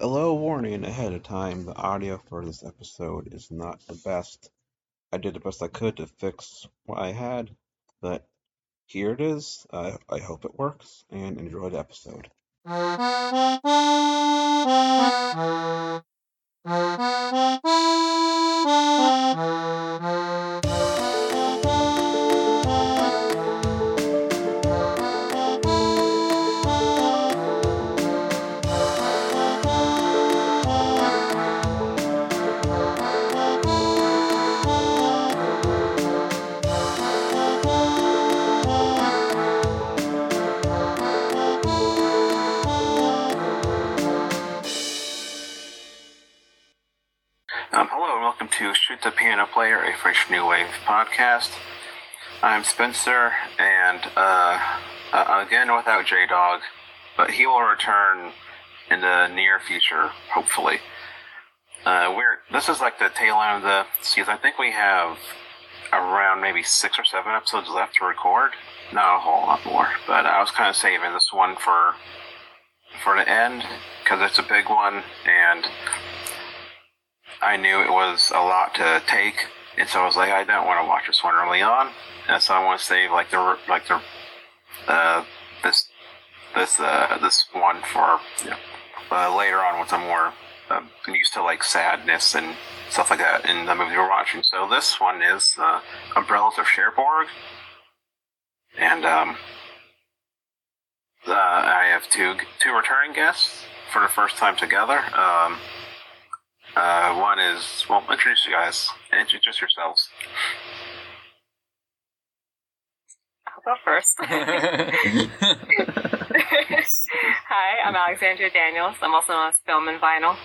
a little warning ahead of time, the audio for this episode is not the best. I did the best I could to fix what I had, but here it is. I hope it works and enjoy the episode. Shoot the Piano Player, a French New Wave podcast. I'm Spencer, and uh, uh, again without J Dawg, but he will return in the near future, hopefully. Uh, we're this is like the tail end of the season. I think we have around maybe six or seven episodes left to record. Not a whole lot more, but I was kind of saving this one for for the end because it's a big one and I knew it was a lot to take, and so I was like, I don't want to watch this one early on, and so I want to save like the like the uh, this this uh, this one for uh, later on once I'm more uh, used to like sadness and stuff like that in the movie we're watching. So this one is uh, Umbrellas of Cherbourg, and um, uh, I have two two returning guests for the first time together. Um, uh, one is, well, introduce you guys. Introduce yourselves. I'll go first. Hi, I'm Alexandria Daniels. I'm also known as Film and Vinyl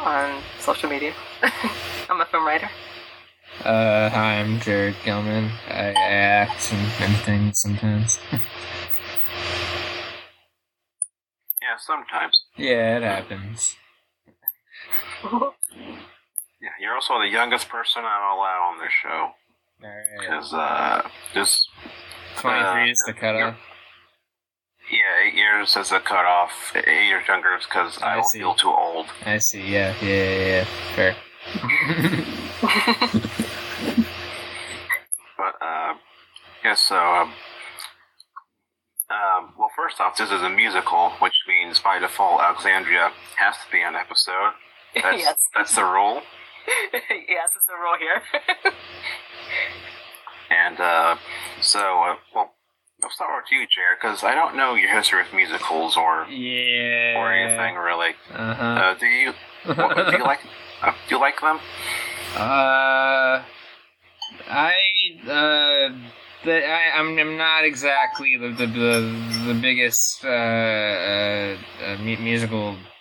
on social media. I'm a film writer. Uh, hi, I'm Jared Gilman. I, I act and, and things sometimes. Yeah, sometimes. yeah, it happens. Yeah, you're also the youngest person I'll allow on this show. Because, uh, just, 23 is the uh, cutoff. yeah, eight years is a cutoff. Eight years younger is because I I feel too old. I see, yeah, yeah, yeah, yeah. Fair. But, uh, yeah, so, um, um, well, first off, this is a musical, which means by default, Alexandria has to be on episode. That's, yes. that's the rule. yes, it's the rule here. And uh, so, uh, well, I'll start with you, Jared, because I don't know your history with musicals or yeah. or anything really. Uh-huh. Uh, do you what, do you like uh, do you like them? Uh, I uh, the, I I'm, I'm not exactly the the the, the biggest uh, uh, uh musical per-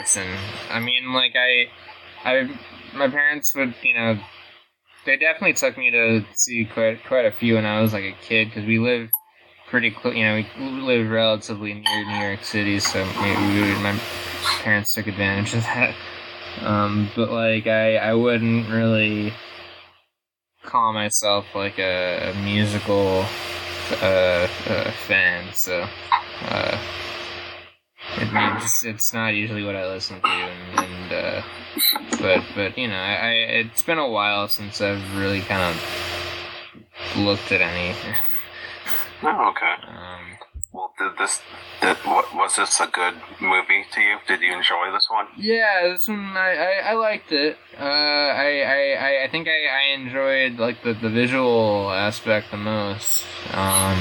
person. I mean, like I I my parents would you know they definitely took me to see quite quite a few when I was like a kid because we live pretty close. You know, we live relatively near New York City, so maybe my parents took advantage of that. Um, but like I, I wouldn't really call myself like a, a musical uh, uh, fan. So uh, it means it's not usually what I listen to, and, and uh, but but you know, I, it's been a while since I've really kind of looked at any. Oh, okay. Um, Well, did this did what was this a good movie to you? Did you enjoy this one? Yeah, this one I, I, I liked it. Uh, I, I, I- I think I, I enjoyed like the, the visual aspect the most. Um,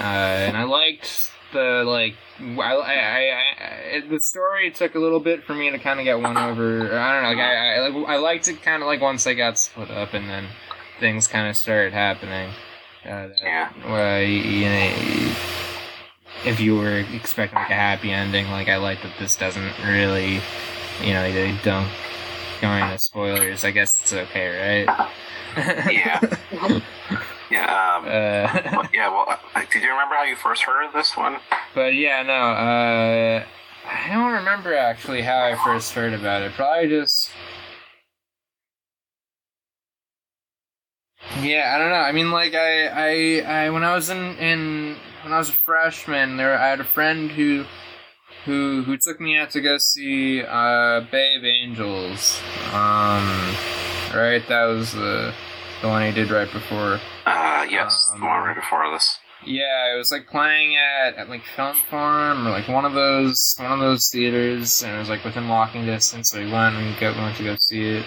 uh, and I liked the like I, I, I, the story took a little bit for me to kind of get won over. I don't know. Like I, I, like, I liked it kind of like once they got split up and then things kind of started happening. Uh, that, Yeah. Where you, know, if you were expecting like a happy ending, like I like that this doesn't really, you know, they don't going into spoilers. I guess it's okay, right? Yeah. Yeah. Um, uh, well, yeah. Well, uh, did you remember how you first heard of this one? but yeah, no. Uh, I don't remember actually how I first heard about it. Probably just. Yeah, I don't know. I mean, like I, I, I when I was in in when I was a freshman, there I had a friend who who who took me out to go see uh, Bay of Angels. Um, right, that was the the one he did right before. Uh, yes, Um, the one right before this. Yeah, it was like playing at, at like Film Forum or like one of those one of those theaters, and it was like within walking distance. So we went and we went to go see it.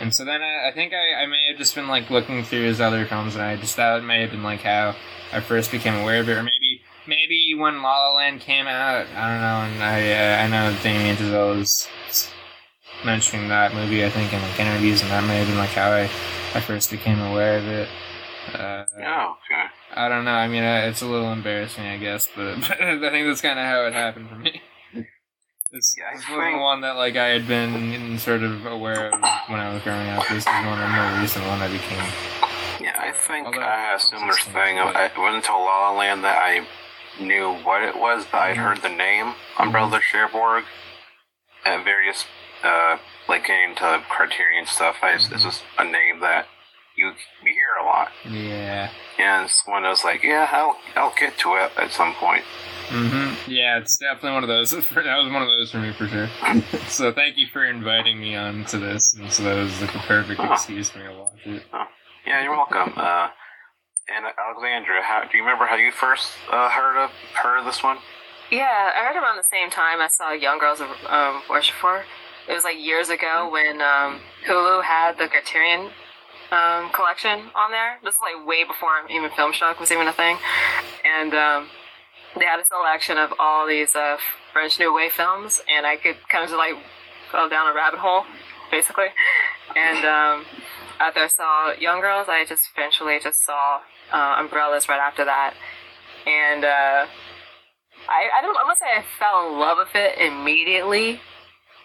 And so then I, I think I, I may have just been like looking through his other films, and I just that may have been like how I first became aware of it, or maybe maybe when La La Land came out, I don't know. And I uh, I know Damien was mentioning that movie, I think in like interviews, and that may have been like how I I first became aware of it. Uh, Oh, okay. I don't know. I mean, it's a little embarrassing, I guess, but, but I think that's kind of how it happened for me. This, Yeah, this wasn't one that like I had been sort of aware of when I was growing up. This is one, a more recent one I became. Yeah, I think Although- I had a similar thing. I, it wasn't until La La Land that I knew what it was, but I'd Mhm. heard the name Umbrella Cherbourg at various, uh, like getting into Criterion stuff. I, It's just a name that you you hear a lot. Yeah. And it's one of those like, yeah, I'll I'll get to it at some point. Mm-hmm. Yeah, it's definitely one of those. that was one of those for me for sure. so thank you for inviting me on to this, and so that was like the perfect Oh. excuse for me to watch it. Yeah, you're welcome. Uh, and Alexandra, how do you remember how you first uh, heard of heard of this one? Yeah, I heard around the same time I saw Young Girls of um, Rochefort. It was like years ago when um, Hulu had the Criterion um, collection on there. This is like way before even FilmStruck was even a thing. And um, they had a selection of all these uh, French New Wave films, and I could kind of just like fell down a rabbit hole, basically. And um, after I saw Young Girls, I just eventually just saw uh, Umbrellas right after that. And uh, I, I don't I must say I fell in love with it immediately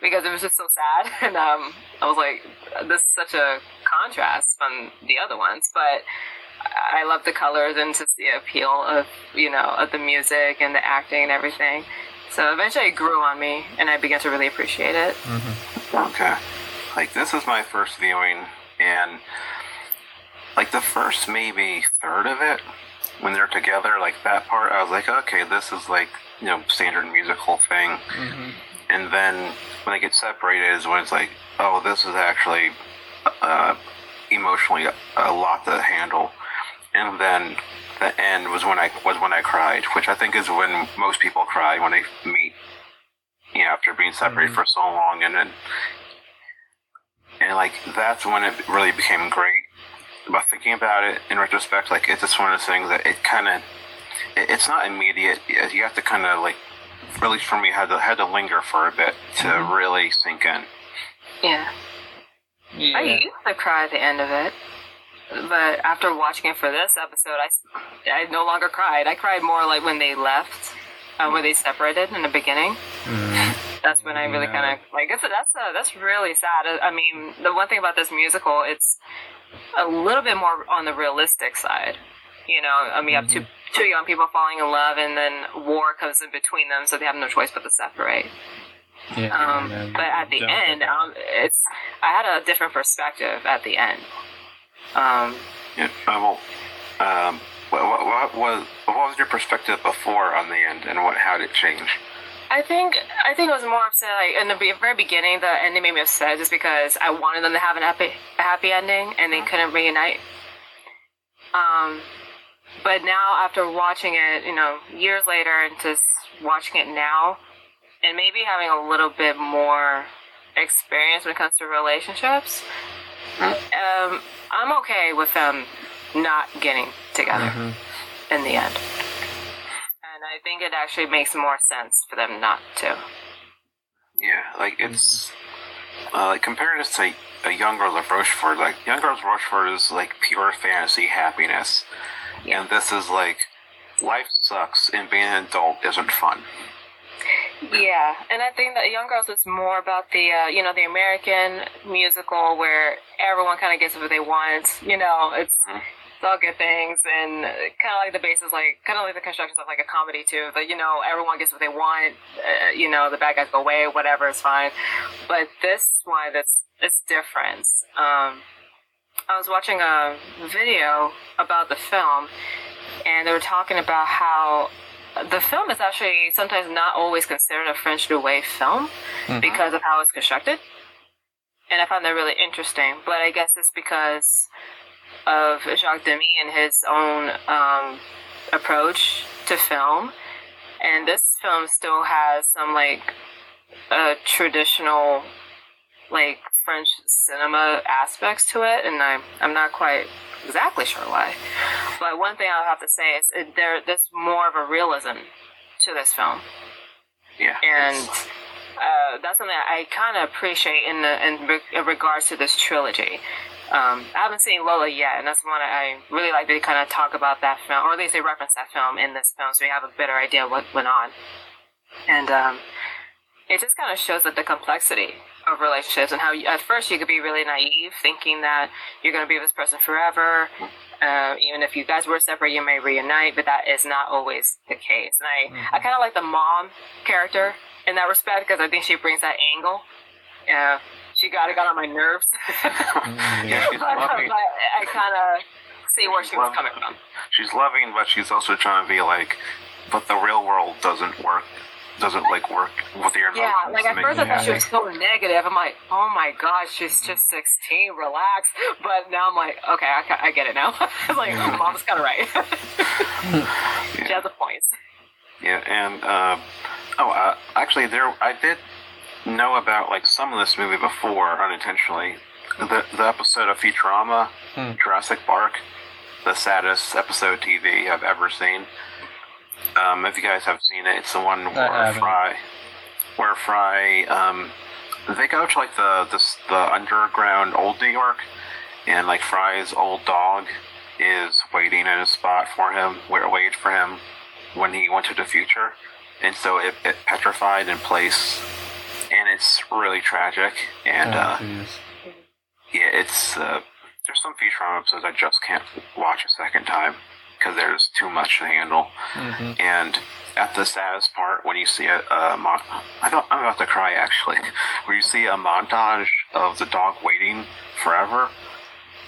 because it was just so sad and um I was like this is such a contrast from the other ones but I love the colors and just the appeal of you know of the music and the acting and everything so eventually it grew on me and I began to really appreciate it Mm-hmm. Okay. Like this is my first viewing and like the first maybe third of it when they're together, like that part, I was like, okay, this is like, you know, standard musical thing. Mm-hmm. And then when they get separated is when it's like, oh, this is actually uh, emotionally a, lot to handle. And then the end was when I was when I cried, which I think is when most people cry when they meet, you know, after being separated Mhm. for so long, and then and like that's when it really became great. But thinking about it in retrospect, like it's just one of those things that it kind of it, it's not immediate. You have to kind of like, at least for me, had to had to linger for a bit to Mhm. really sink in. yeah Yeah. I used to cry at the end of it, but after watching it for this episode, I, I no longer cried. I cried more like when they left, uh, when they separated in the beginning. Mhm. That's when I really Yeah. kind of like. That's that's uh, that's really sad. I I mean, the one thing about this musical, it's a little bit more on the realistic side. You know, I mean, you have two two young people falling in love, and then war comes in between them, so they have no choice but to separate. Yeah, Um, yeah, but at the end, um, it's I had a different perspective at the end. Um, Yeah. Uh, well, um, what, what, what was what was your perspective before on the end, and what how did it change? I think I think it was more upset. Like in the very beginning, the ending made me upset just because I wanted them to have an happy a happy ending, and they couldn't reunite. Um, but now after watching it, you know, years later, and just watching it now, and maybe having a little bit more experience when it comes to relationships, um, I'm okay with them not getting together Mhm. in the end. And I think it actually makes more sense for them not to. Yeah, like it's uh, like comparing this to a Young Girls of Rochefort. Like Young Girls of Rochefort is like pure fantasy happiness, Yeah. and this is like life sucks and being an adult isn't fun. Yeah, and I think that Young Girls is more about the, uh, you know, the American musical where everyone kind of gets what they want. You know, it's Mhm. it's all good things, and kind of like the basis, like kind of like the constructions of like a comedy too. But you know, everyone gets what they want. Uh, you know, the bad guys go away, whatever is fine. But this one, it's it's different. Um, I was watching a video about the film, and they were talking about how the film is actually sometimes not always considered a French New Wave film Mhm. because of how it's constructed. And I found that really interesting. But I guess it's because of Jacques Demy and his own um, approach to film. And this film still has some like uh, traditional like French cinema aspects to it, and I'm I'm not quite exactly sure why. But one thing I'll have to say is it, there there's more of a realism to this film, Yeah. and uh, that's something I kind of appreciate in the in, re- in regards to this trilogy. Um, I haven't seen Lola yet, and that's one I really like to kind of talk about that film, or at least they reference that film in this film, so we have a better idea what went on. And um, it just kind of shows that the complexity of relationships and how you, at first you could be really naive, thinking that you're going to be with this person forever. Uh, even if you guys were separate, you may reunite, but that is not always the case. And I, I kind of like the mom character in that respect because I think she brings that angle. Yeah, she got it got on my nerves. Yeah, she's but, but I kind of see where she was Love- coming from. She's loving, but she's also trying to be like, but the real world doesn't work. Doesn't like work with your emotions. Yeah, like to at first I you thought she was so negative. I'm like, oh my gosh, she's just 16, relax. But now I'm like, okay, I, I get it now. I was like, oh, mom's kind of right. she has a point. Yeah, and uh, oh, uh, actually, there I did know about like some of this movie before unintentionally. The the episode of Futurama, Hmm. Jurassic Bark, the saddest episode TV I've ever seen. Um, if you guys have seen it, it's the one where. Fry, where Fry, um, they go to like the the the underground old New York, and like Fry's old dog is waiting in a spot for him, where wait for him when he went to the future, and so it, it petrified in place, and it's really tragic. And Oh, uh, yeah, it's uh, there's some Futurama episodes I just can't watch a second time because there's too much to handle. Mhm. And at the saddest part, when you see a, a mon- I don't, I'm about to cry actually, where you see a montage of the dog waiting forever.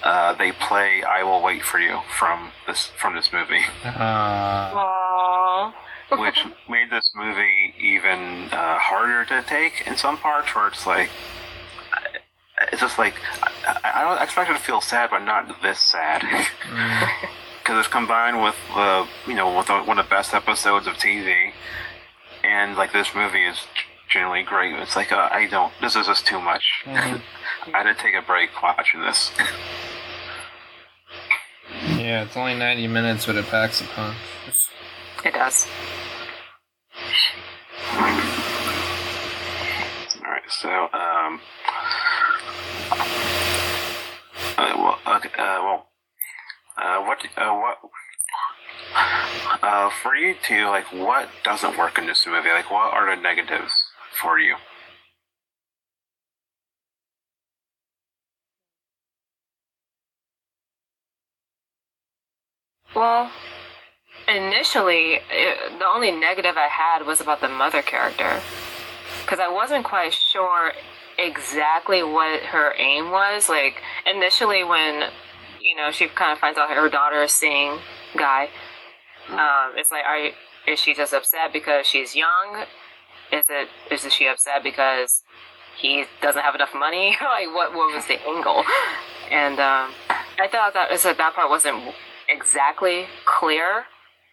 Uh, they play "I Will Wait for You" from this from this movie. Aww. which made this movie even uh, harder to take in some parts where it's like it's just like I, I don't expect it to feel sad but not this sad Mm. Because it's combined with the you know with the, one of the best episodes of TV and like this movie is generally great it's like uh, I don't this is just too much Mhm. I had to take a break watching this Yeah, it's only 90 minutes, but it packs a punch. It does. All right, so um, uh, well, okay, uh, well, uh, what, uh, what, uh, for you two, like, what doesn't work in this movie? Like, what are the negatives for you? Well, initially, it, the only negative I had was about the mother character. Because I wasn't quite sure exactly what her aim was. Like, initially, when, you know, she kind of finds out her daughter is seeing Guy, um, it's like, are is she just upset because she's young? Is it is she upset because he doesn't have enough money? like, what what was the angle? And um, I thought that so that part wasn't exactly clear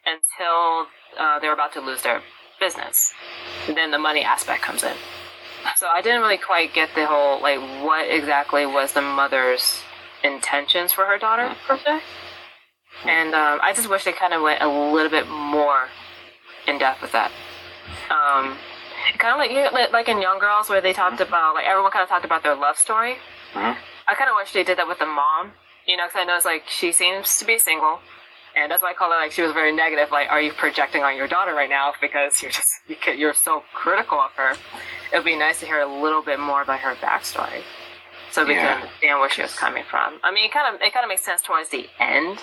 until uh, they're about to lose their business. And then the money aspect comes in. So I didn't really quite get the whole like what exactly was the mother's intentions for her daughter per se. And um, I just wish they kind of went a little bit more in depth with that. Um, kind of like you know, like- in Young Girls where they talked about like everyone kind of talked about their love story. Mhm. I kind of wish they did that with the mom. You know, because I noticed like she seems to be single, and that's why I call her like she was very negative. Like, are you projecting on your daughter right now because you're just you you're so critical of her? It would be nice to hear a little bit more about her backstory, so we Yeah. can understand where she was coming from. I mean, it kind of it kind of makes sense towards the end.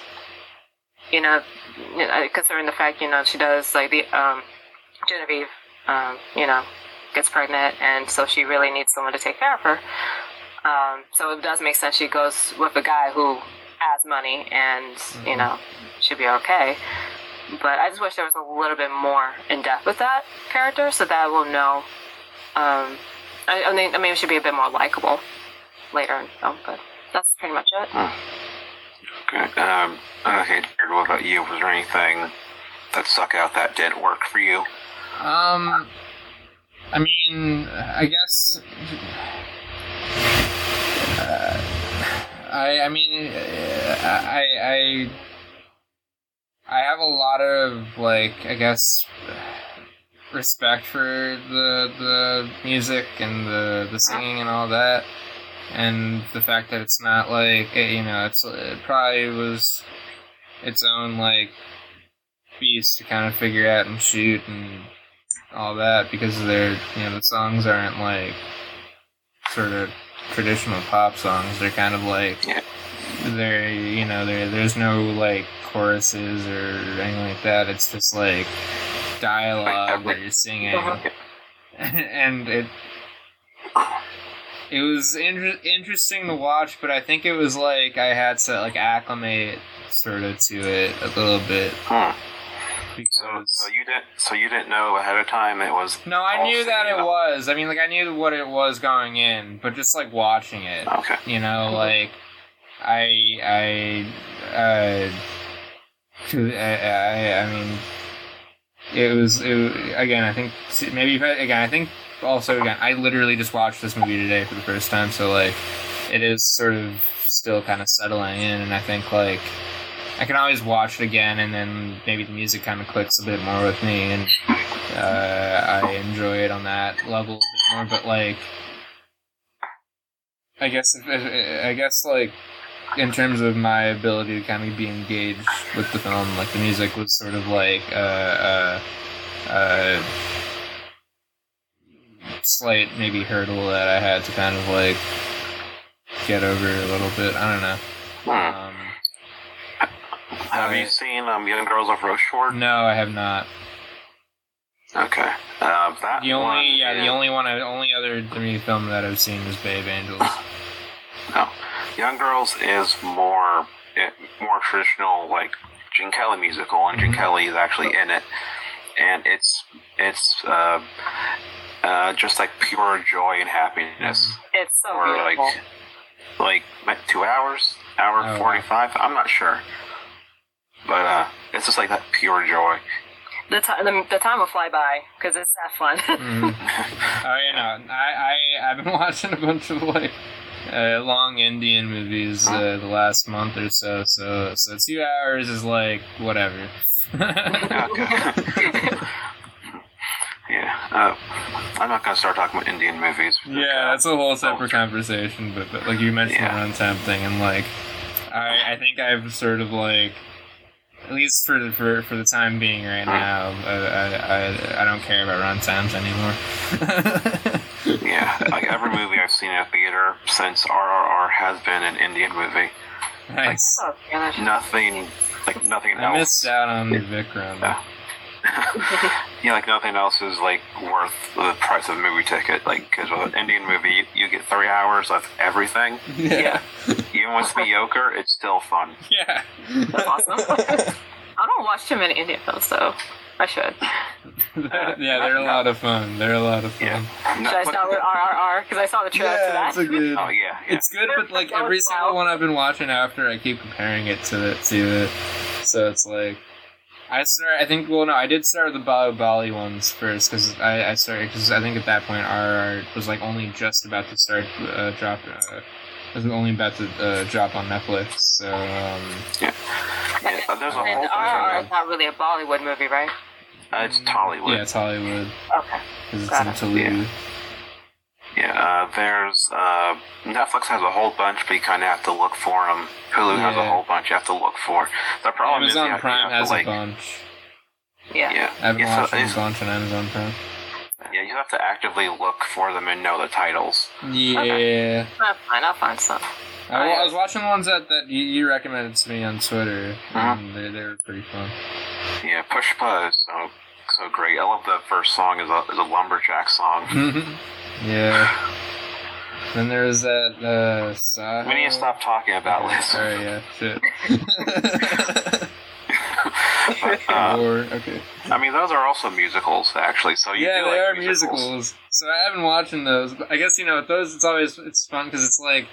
You know, considering the fact you know she does like the um, Genevieve, um, you know, gets pregnant, and so she really needs someone to take care of her. Um, so it does make sense she goes with a guy who has money and you know should be okay. but I just wish there was a little bit more in depth with that character, so that we'll know. Um, I, I mean, I mean, it should be a bit more likable later in the film, but that's pretty much it. Okay. Um, okay, Jared, what about you? Was there anything that stuck out that didn't work for you? Um, I mean, I guess. Uh, I I mean, I I I have a lot of like I guess respect for the the music and the the singing and all that, and the fact that it's not like eh, you know it's eh, it probably was its own like beast to kind of figure out and shoot and all that because they're you know the songs aren't like sort of traditional pop songs. They're kind of like they're you know there there's no like choruses or anything like that. It's just like dialogue that you're singing, and it oh. It was inter- interesting to watch. But I think it was like I had to like acclimate sort of to it a little bit Hmm. So, because so you didn't. So you didn't know ahead of time it was. no, I knew that it though? was. I mean, like I knew what it was going in, but just like watching it, Okay. you know, like I, I, uh, I, I, I mean, it was, it, again. I think maybe if I, again. I think also again. I literally just watched this movie today for the first time, so like, it is sort of still kind of settling in, and I think like. I can always watch it again, and then maybe the music kind of clicks a bit more with me, and uh, I enjoy it on that level a bit more. But like, I guess, if, I guess like in terms of my ability to kind of be engaged with the film, like the music was sort of like uh, uh, uh, slight maybe hurdle that I had to kind of like get over a little bit. I don't know. Hmm. Um, Have you seen um, Young Girls of Rochefort? no, I have not. Okay. Uh, that The one only yeah, the only one, I, only other Demy film that I've seen is Bay of Angels. No. Young Girls is more it, more traditional, like Gene Kelly musical, and Gene Mhm. Kelly is actually in it, and it's it's uh, uh, just like pure joy and happiness. It's so Or like beautiful. like like two hours, hour Oh, wow. forty five. I'm not sure, but uh, it's just like that pure joy. The, ti the, the time will fly by because it's that fun. Mhm. Oh, you know, I, I I've been watching a bunch of like uh, long Indian movies uh, the last month or so. So so two hours is like whatever. Okay. yeah, uh, I'm not gonna start talking about Indian movies. yeah, that's a whole separate conversation. But, but like you mentioned Yeah. the runtime thing, and like I I think I've sort of like. At least for the, for for the time being right now, I, I, I, I don't care about runtimes anymore. Yeah, like every movie I've seen in a theater since RRR has been an Indian movie. nice. oh, gosh. Nothing, like nothing I else. missed out on the Vikram. Yeah. Yeah, like nothing else is like worth the price of a movie ticket. Like, because with an Indian movie, you, you get three hours of everything. Yeah. Even when it's mediocre, it's still fun. Yeah. That's awesome. I don't watch too many Indian films, though. I should. yeah, they're a lot of fun. They're a lot of fun. Yeah. Should I start with RRR? Because I saw the trailer to that. it's a good. Oh yeah, yeah. It's good, but like every single one I've been watching after, I keep comparing it to it to it. So it's like, I start. I think. Well, no, I did start with the Baahubali ones first because I, I started because I think at that point RR was like only just about to start uh, drop. Uh, was only about to uh, drop on Netflix. So um, yeah. uh, there's a whole And bunch RRR is not really a Bollywood movie, right? uh, It's Tollywood. yeah, it's Tollywood Okay. because it's Got in it. Telugu. Yeah, uh, there's uh, Netflix has a whole bunch, but you kind of have to look for them. Hulu has a whole bunch you have to look for. The problem is Amazon you have, Prime has like, a bunch. Yeah. Yeah, I've been yeah, so a bunch on Amazon Prime. yeah, you have to actively look for them and know the titles. Yeah. That's fine. I'll find some. I, I was watching the ones that, that you, you recommended to me on Twitter, Uh-huh. and they, they were pretty fun. Yeah, Pushpa is so so great. I love the first song is a is a lumberjack song. yeah. Then there's that. Uh. We need to stop talking about this. Sorry, yeah, shit. but uh, Or okay. I mean, those are also musicals, actually. So you yeah, they like are musicals. So I haven't watching those. But I guess you know with those, it's always it's fun because it's like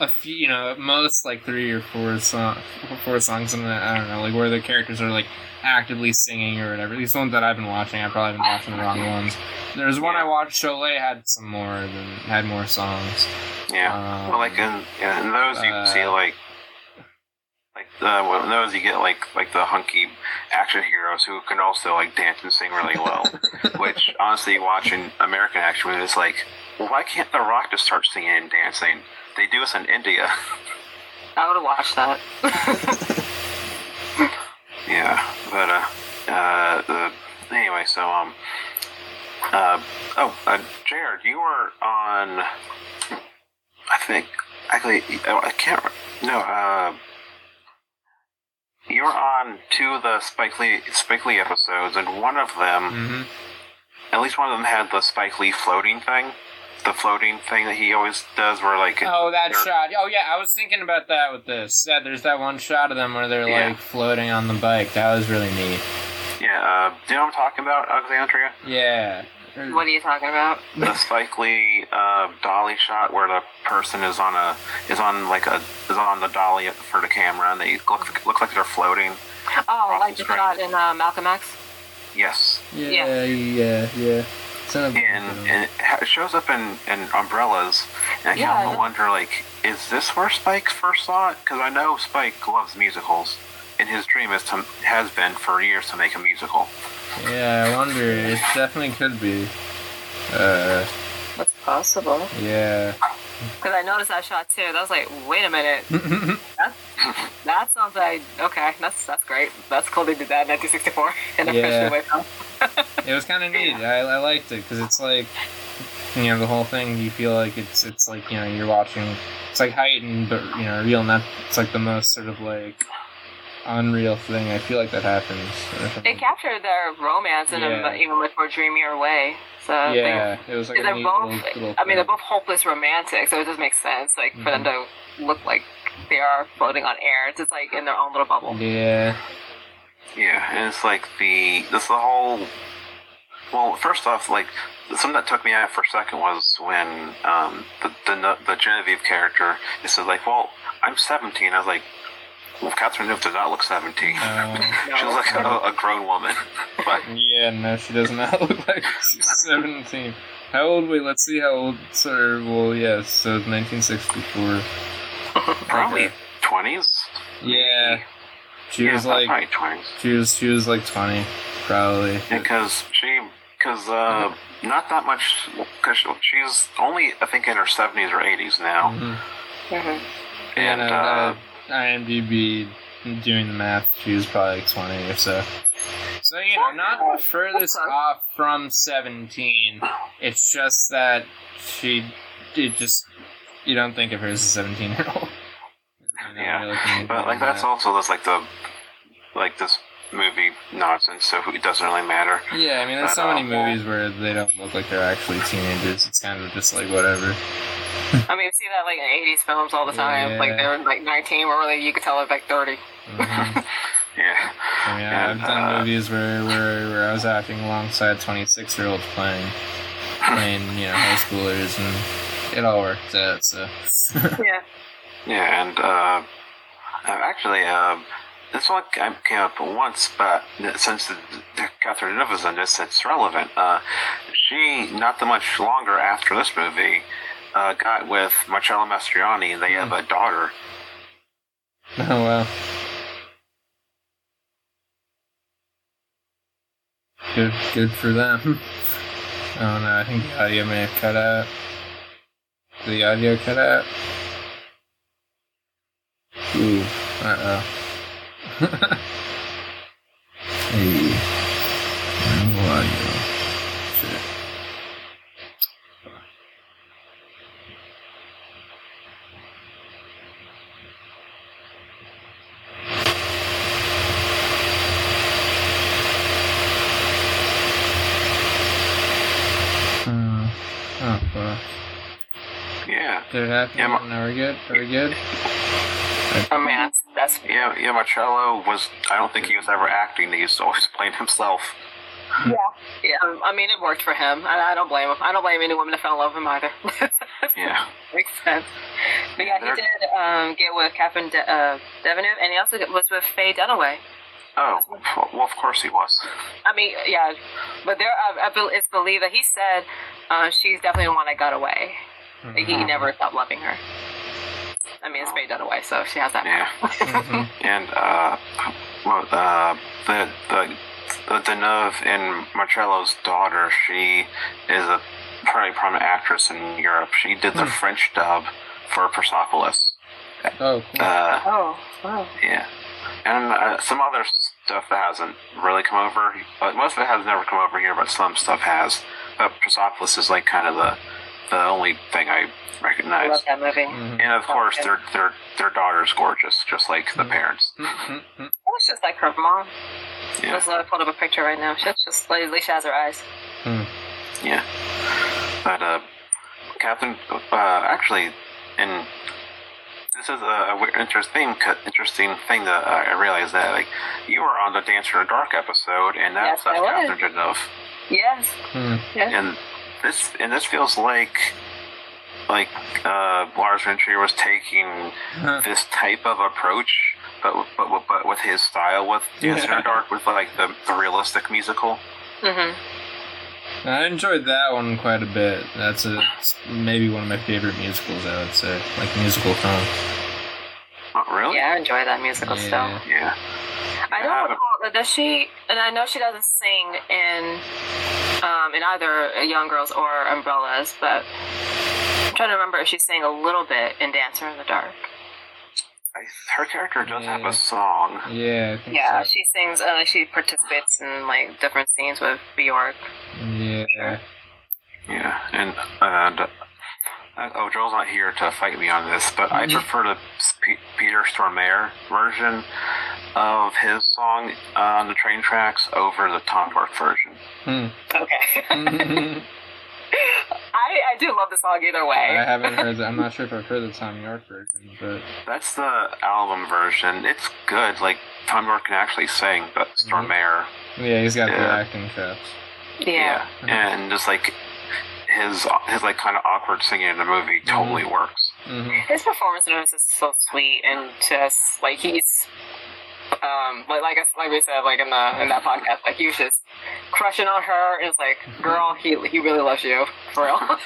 a few, you know, at most like three or four song, four songs, and I don't know, like where the characters are like actively singing or whatever. These least the ones that I've been watching, I've probably been watching the wrong ones. There's one I watched. Cholet had some more than had more songs. Yeah. Um, well, like in, yeah, in those you uh, see like like uh, well, in those you get like like the hunky action heroes who can also like dance and sing really well. which honestly, watching American action movies, it's like, well, why can't The Rock just start singing and dancing? They do this in India. I would have watched that. Yeah, but uh, uh, the, anyway, so um, uh, oh, uh, Jared, you were on. I think actually, oh, I can't. No, uh, you were on two of the Spike Lee Spike Lee episodes, and one of them, hmm at least one of them, had the Spike Lee floating thing. The floating thing that he always does, where like Oh, that shot. Oh, yeah, I was thinking about that with this. Yeah, there's that one shot of them where they're Yeah. like floating on the bike. That was really neat. yeah, uh, do you know what I'm talking about, Alexandria? Yeah. what are you talking about? the Spike Lee uh, dolly shot where the person is on a is on like a is on the dolly for the camera and they look look like they're floating. Oh, like the the screen. shot in uh, Malcolm X. Yes, Yeah, yeah, yeah. It's in a and, and it shows up in, in umbrellas, and I Yeah, I kind of wonder like, is this where Spike first saw it? Because I know Spike loves musicals, and his dream is to has been for years to make a musical. yeah, I wonder. It definitely could be. Uh, That's possible. yeah. Because I noticed that shot too. That was like, wait a minute. That's that's something. I, okay, that's that's great. That's cool. They did that in 1964 in a Yeah. Christian way. film. it was kind of neat. I, I liked it because it's like, you know, the whole thing. You feel like it's it's like you know you're watching. It's like heightened, but you know, real. Not. It's like the most sort of like unreal thing. I feel like that happens. They something. captured their romance in Yeah. a even much more dreamier way. So I think- Yeah, it was like a they're neat both. little, little I mean, they're both hopeless romantic, so it just makes sense, like for them Mhm. to look like they are floating on air. It's just like in their own little bubble. Yeah. Yeah, and it's like the this the whole. Well, first off, like something that took me out for a second was when um, the, the the Genevieve character it said like, "Well, I'm 17." I was like, "Well, Catherine Deneuve does not look 17. Um, she looks like a, a grown woman." but yeah, no, she does not look like she's 17. How old? Wait, let's see how old. Sir, well, yes, so 1964. probably Okay. 20s. Yeah, she yeah, was like, probably 20s. she was, she was like 20, probably. Because she, because uh, not that much, because she's only I think in her 70s or 80s now, Mhm. hmm and And uh, uh, IMDb doing the math, she was probably like 20 or so. So, you know, not the furthest off from 17. It's just that she, it just, you don't think of her as a 17 year old. Yeah, But like that's also that's like the like this movie nonsense, so it doesn't really matter. Yeah, I mean, there's so But, many uh, movies where they don't look like they're actually teenagers. It's kind of just like whatever. I mean, you see that like in 80s films all the time. Yeah. Like they're like 19, or really you could tell they're like 30. Mhm. Yeah, I mean, And, I've done uh, movies where, where where I was acting alongside 26 year olds playing playing you know high schoolers, and it all worked out. So Yeah. yeah, and uh, uh, actually, uh, this one came up once, but since the, the Catherine Deneuve is in this, it's relevant. Uh, she not that much longer after this movie uh, got with Marcello Mastroianni. And they have a daughter. oh well. Good, good for them. Oh no, I think the audio may have cut out. The audio cut out? Ooh, uh oh. Hey, no audio. Shit. Uh, oh, fuck. Yeah, Did it happen? Yeah, now we're good? Are we good? I mean, that's, that's Yes. Yeah, yeah. Marcello was. I don't think he was ever acting. He was always playing himself. Yeah. Yeah. um, I mean, it worked for him. I, I don't blame him. I don't blame any woman that fell in love with him either. Yeah. Makes sense. But yeah, he They're- did um, get with Catherine De- uh, Devenue, and he also was with Faye Dunaway. Oh, well, of course he was. I mean, yeah, but there, I, I, it's believed that he said uh, she's definitely the one that got away. Like, He never stopped loving her. I mean, it's Faye Dunaway, so she has that. Yeah. Mhm. And uh, well, uh, the the the Deneuve and Marcello's daughter, she is a pretty prominent actress in Europe. She did the Hmm. French dub for Persepolis. Oh, cool. Uh, Oh, wow. yeah, and uh, some other stuff that hasn't really come over. Most of it has never come over here, but some stuff has. But Persepolis is like kind of the the only thing I I recognize. love that movie. Mhm. And of course, Okay. their their their daughter's gorgeous, just like the Mhm. parents. Mhm. It was just like her mom. Yeah. Let's let pulled up a picture right now. She's just like, at least she has her eyes. Yeah. But uh, Catherine, uh, actually, and this is a, a weird, interesting, interesting thing that uh, I realized that like you were on the Dancer in the Dark episode, and that's Yes, I that's was. Catherine Deneuve, Yes. Mhm. Yeah. and this and this feels like like uh, Lars von Trier was taking Huh. this type of approach. But, but, but with his style with Dancer Yeah. the Dark, with like the, the realistic musical. Mm-hmm. I enjoyed that one quite a bit. That's a, maybe one of my favorite musicals, I would say. Like musical film. Oh, really? Yeah, I enjoy that musical Yeah. still. Yeah. I don't recall. Does she? And I know she doesn't sing in um, in either Young Girls or Umbrellas, but I'm trying to remember if she sang a little bit in Dancer in the Dark. I, her character does have a song. Yeah, I think Yeah, so. she sings. Uh, she participates in like different scenes with Bjork. Yeah. Yeah, and and uh, oh, Joel's not here to fight me on this, but I Mhm. prefer the P- Peter Stormare version of his song uh, on the train tracks over the Thom Yorke version. Hmm. Okay. I I I do love the song either way. I haven't heard that. I'm not sure if I've heard the Thom Yorke version, but That's the album version. It's good. Like Thom Yorke can actually sing, but Stormare, yeah, he's got good Yeah. acting chops. yeah. Mhm. and just like his his like kind of awkward singing in the movie totally works. hmm His performance in this is so sweet and just like he's um like like I, like we said like in the in that podcast like he was just crushing on her. And it's like girl he he really loves you for real.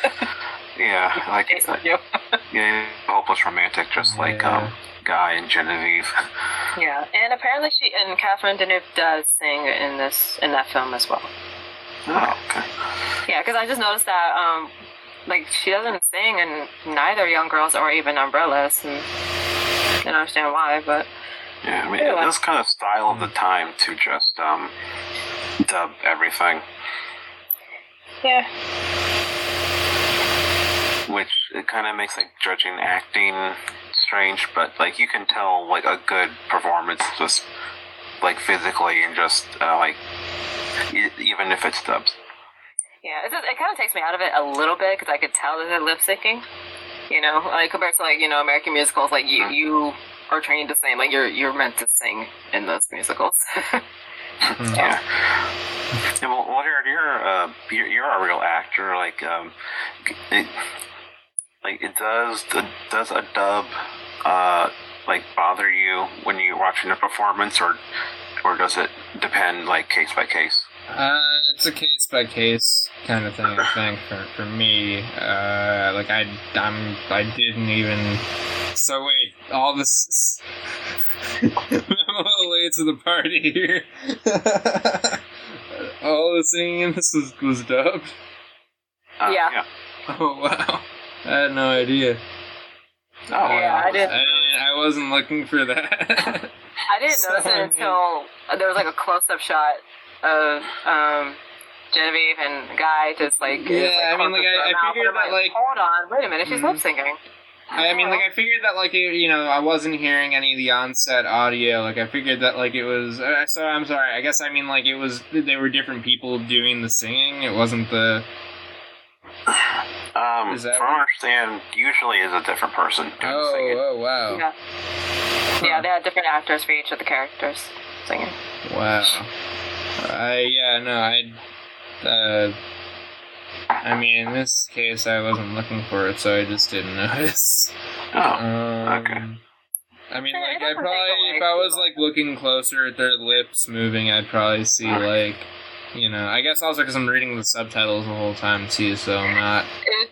Yeah, like Tastes like you. yeah, hopeless romantic, just like Yeah. um Guy and Genevieve. yeah and apparently she and Catherine Deneuve does sing in this in that film as well Oh, okay. yeah because I just noticed that um like she doesn't sing and neither Young Girls or even Umbrellas and I don't understand why but Yeah, I mean, Anyway. this kind of style of the time to just um dub everything, yeah which it kind of makes like judging acting strange, but like you can tell like a good performance just like physically and just uh, like even if it's dubbed. Yeah, it, just, it kind of takes me out of it a little bit because I could tell that they're lip syncing. You know, like compared to like you know American musicals, like you you are trained to sing, like you're you're meant to sing in those musicals. Yeah. yeah well, well, Jared, you're uh, you're, you're a real actor. Like, um, it, like it does the does a dub uh like bother you when you're watching a performance, or or does it depend like case by case? Uh, it's a case by case kind of thing. I think for for me, uh, like I I'm I didn't even. So wait, all this. I'm a little late to the party here. all the singing in this was was dubbed. Uh, Yeah. yeah. Oh wow, I had no idea. Oh, Yeah, I I didn't- didn't. I wasn't looking for that. I didn't notice it until there was like a close up shot of um Genevieve and Guy just like it's, Yeah, I mean, like, I- I figured that, like- hold on, wait a minute, she's Mhm. lip syncing. I mean, like I figured that like it, you know I wasn't hearing any of the onset audio. Like I figured that like it was. Uh, so I'm sorry. I guess I mean like it was. They were different people doing the singing. It wasn't the. Um, Is that from what- what I understand, usually is a different person doing Oh singing. oh wow. Yeah. Yeah, they had different actors for each of the characters singing. Wow. I yeah no I. Uh, I mean, in this case, I wasn't looking for it, so I just didn't notice. Oh, Um, okay. I mean, like, I probably, if I was like looking closer at their lips moving, I'd probably see like, you know, I guess also because I'm reading the subtitles the whole time too, so I'm not,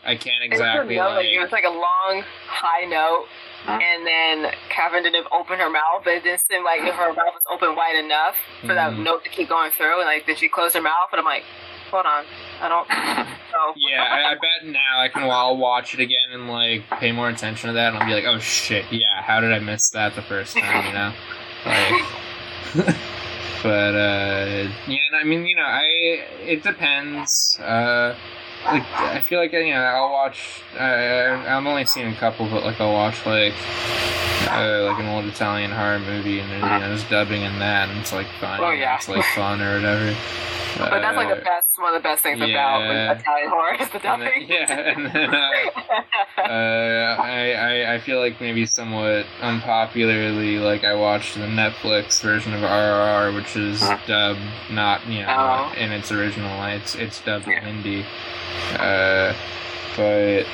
I can't it was a exactly like, it was like a long high note, Huh? and then Catherine didn't open her mouth, but it didn't seem like if her mouth was open wide enough for that Mhm. note to keep going through. And like then she closed her mouth, and I'm like, hold on, I don't know. yeah, I, I bet now I can I'll watch it again and like pay more attention to that, and I'll be like, oh shit, yeah, how did I miss that the first time, you know? Like, but uh, yeah, and I mean, you know, I it depends. Uh, like I feel like you know I'll watch. Uh, I'm only seen a couple, but like I'll watch like uh, like an old Italian horror movie, and there's, you know, there's dubbing in that, and it's like fun. Oh, yeah. it's like fun or whatever. But that's like the best, one of the best things about. Italian horror is the And then- dubbing. yeah, and then uh, uh, I, I I feel like maybe somewhat unpopularly, like I watched the Netflix version of RRR, which is Huh. dubbed not you know Oh. in its original. It's it's dubbed in Yeah. Hindi, uh, but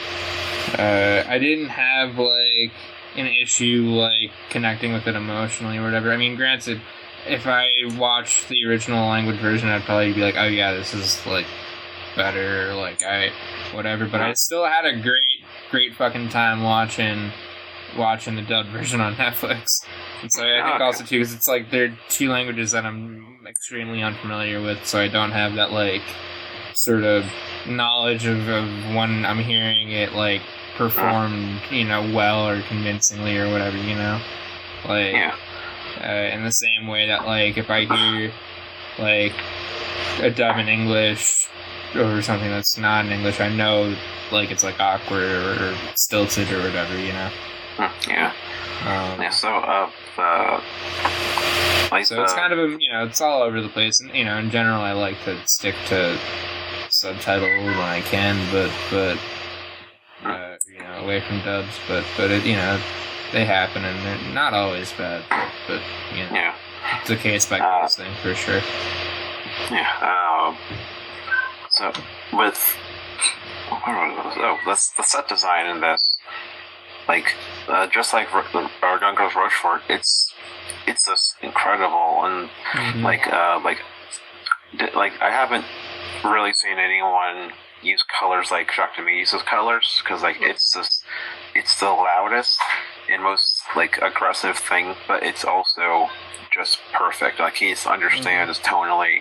uh, I didn't have like an issue like connecting with it emotionally or whatever. I mean, granted. If I watched the original language version, I'd probably be like, "Oh yeah, this is like better." Like I, whatever. But I still had a great, great fucking time watching, watching the dubbed version on Netflix. And so I think also too, because it's like they're two languages that I'm extremely unfamiliar with, so I don't have that like sort of knowledge of, of when I'm hearing it like performed, you know, well or convincingly or whatever, you know, like yeah. uh, in the same way that like if I hear like a dub in English or something that's not in English, I know like it's like awkward or, or stilted or whatever, you know. Hmm, Yeah. Um, Yeah. So, uh, the like so it's kind of a you know it's all over the place, and you know in general I like to stick to subtitle when I can, but but uh, you know away from dubs, but but it, you know they happen and they're not always bad, but, but you know yeah. it's a case by Uh, case thing for sure. Yeah. Um, so with where was it? oh, that's the set design in this, like uh, just like our Young Girls Rochefort, it's it's just incredible and Mhm. like uh like like I haven't really seen anyone use colors like Jacques Demy uses colors because like it's just it's the loudest and most like aggressive thing, but it's also just perfect. Like he understands tonally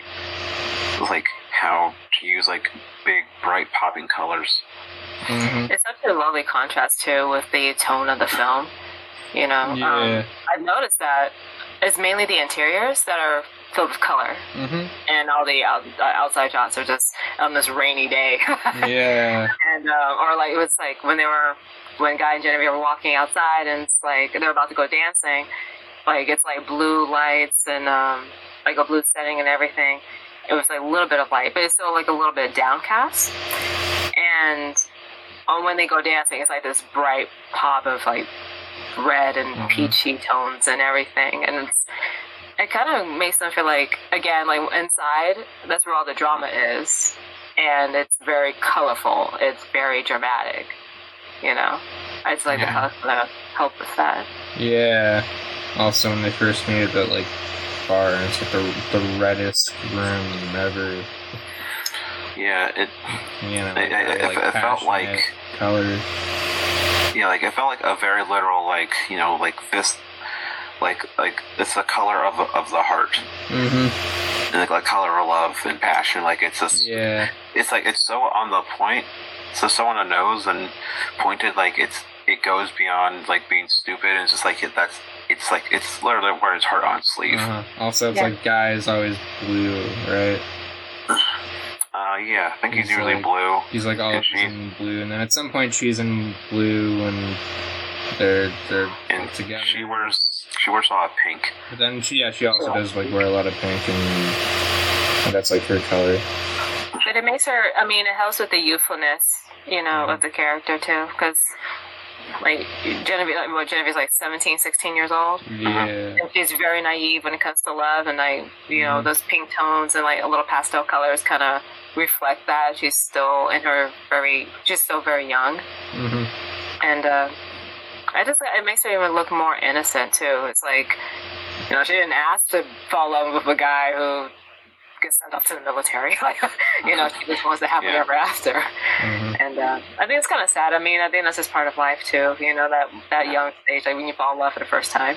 like how to use like big bright popping colors. Mhm. It's such a lovely contrast too with the tone of the film. You know, Yeah. um, I've noticed that it's mainly the interiors that are with color, Mhm. and all the out, uh, outside shots are just on this rainy day. Yeah. and uh, or like it was like when they were when Guy and Genevieve were walking outside, and it's like they're about to go dancing. Like it's like blue lights and um, like a blue setting and everything. It was like a little bit of light, but it's still like a little bit downcast. And on when they go dancing, it's like this bright pop of like red and Mhm. peachy tones and everything, and it's it kind of makes them feel like again like inside that's where all the drama is and it's very colorful it's very dramatic you know i just like Yeah. to help with that Yeah. Also, when they first made it that like bar, and it's like the, the reddest room ever. Yeah, it You know, I- I- very, it- it felt like- passionate colors. yeah like it felt like a very literal like you know like this like like it's the color of of the heart Mm-hmm. and like the color of love and passion. Like it's just Yeah. it's like it's so on the point, so so on the nose and pointed. Like it's it goes beyond like being stupid. And it's just like it, that's it's like it's literally wears heart on its sleeve. Uh-huh. Also, it's Yeah. like guy is always blue, right? Uh, yeah, I think he's He's usually like- blue. He's like always she? in blue, and then at some point she's in blue, and they're they're And together. she wears she wears a lot of pink. But then she yeah she also does like wear a lot of pink, and, and that's like her color. but it makes her i mean it helps with the youthfulness you know Mhm. of the character too because like Genevieve, like, what Genevieve's like 17, 16 years old. Yeah. And she's very naive when it comes to love, and like you know Mhm. those pink tones and like a little pastel colors kind of reflect that. She's still in her very, she's still very young, hmm and uh, I just it makes her even look more innocent too. It's like you know she didn't ask to fall in love with a guy who gets sent off to the military. Like you know she just wants to happily Yeah. ever after. hmm And uh, I think it's kind of sad. I mean, I think that's just part of life too. You know, that that young stage, like when you fall in love for the first time,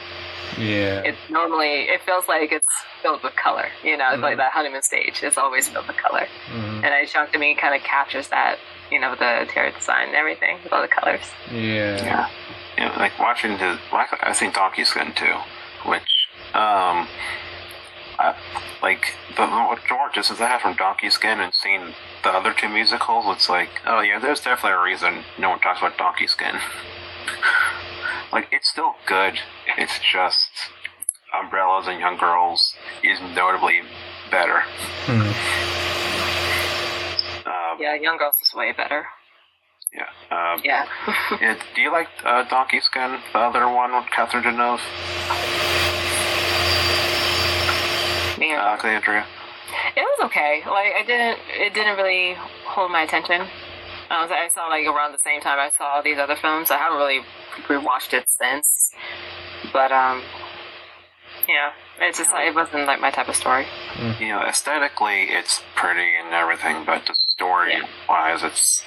Yeah. it normally it feels like it's filled with color. You know, it's like Mhm. that honeymoon stage. It's always filled with color, hmm and I think to me kind of captures that. You know, the interior design and everything with all the colors. Yeah. Yeah. You know, like watching the like I think Donkey Skin too, which um I, like the what George just as I have from Donkey Skin and seen the other two musicals, it's like, oh yeah, there's definitely a reason no one talks about Donkey Skin. like it's still good. It's just Umbrellas and Young Girls is notably better. Hmm. Um, Yeah, Young Girls is way better. Yeah. Um, Yeah. yeah, Do you like uh, Donkey Skin, the other one with Catherine Deneuve? yeah. Alexandria? It was okay. Like I didn't. It didn't really hold my attention. I was. I saw like around the same time I saw all these other films. I haven't really rewatched it since. But um, yeah, it's just like it wasn't like my type of story. you know, aesthetically it's pretty and everything, but the story Yeah. wise, it's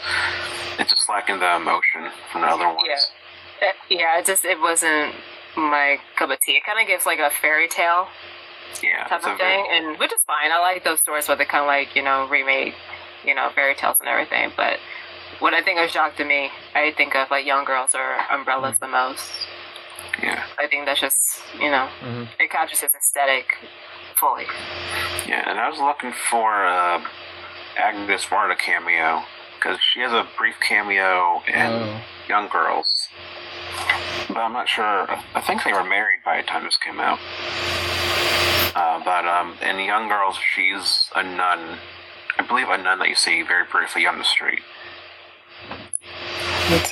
it's just lacking the emotion from the other ones. Yeah. It, yeah, it just it wasn't my cup of tea. It kind of gives like a fairy tale Yeah, type of thing, and which is fine. I like those stories where they kind of like you know remake, you know, fairy tales and everything. But when I think of Jacques to me, I think of like Young Girls or Umbrellas the most. yeah, I think that's just you know hmm it captures his aesthetic fully. yeah. And I was looking for uh, Agnes Varda cameo because she has a brief cameo in Oh. Young Girls, but I'm not sure. I think they were married by the time this came out. Uh, but um, in Young Girls, she's a nun. I believe a nun that you see very briefly on the street.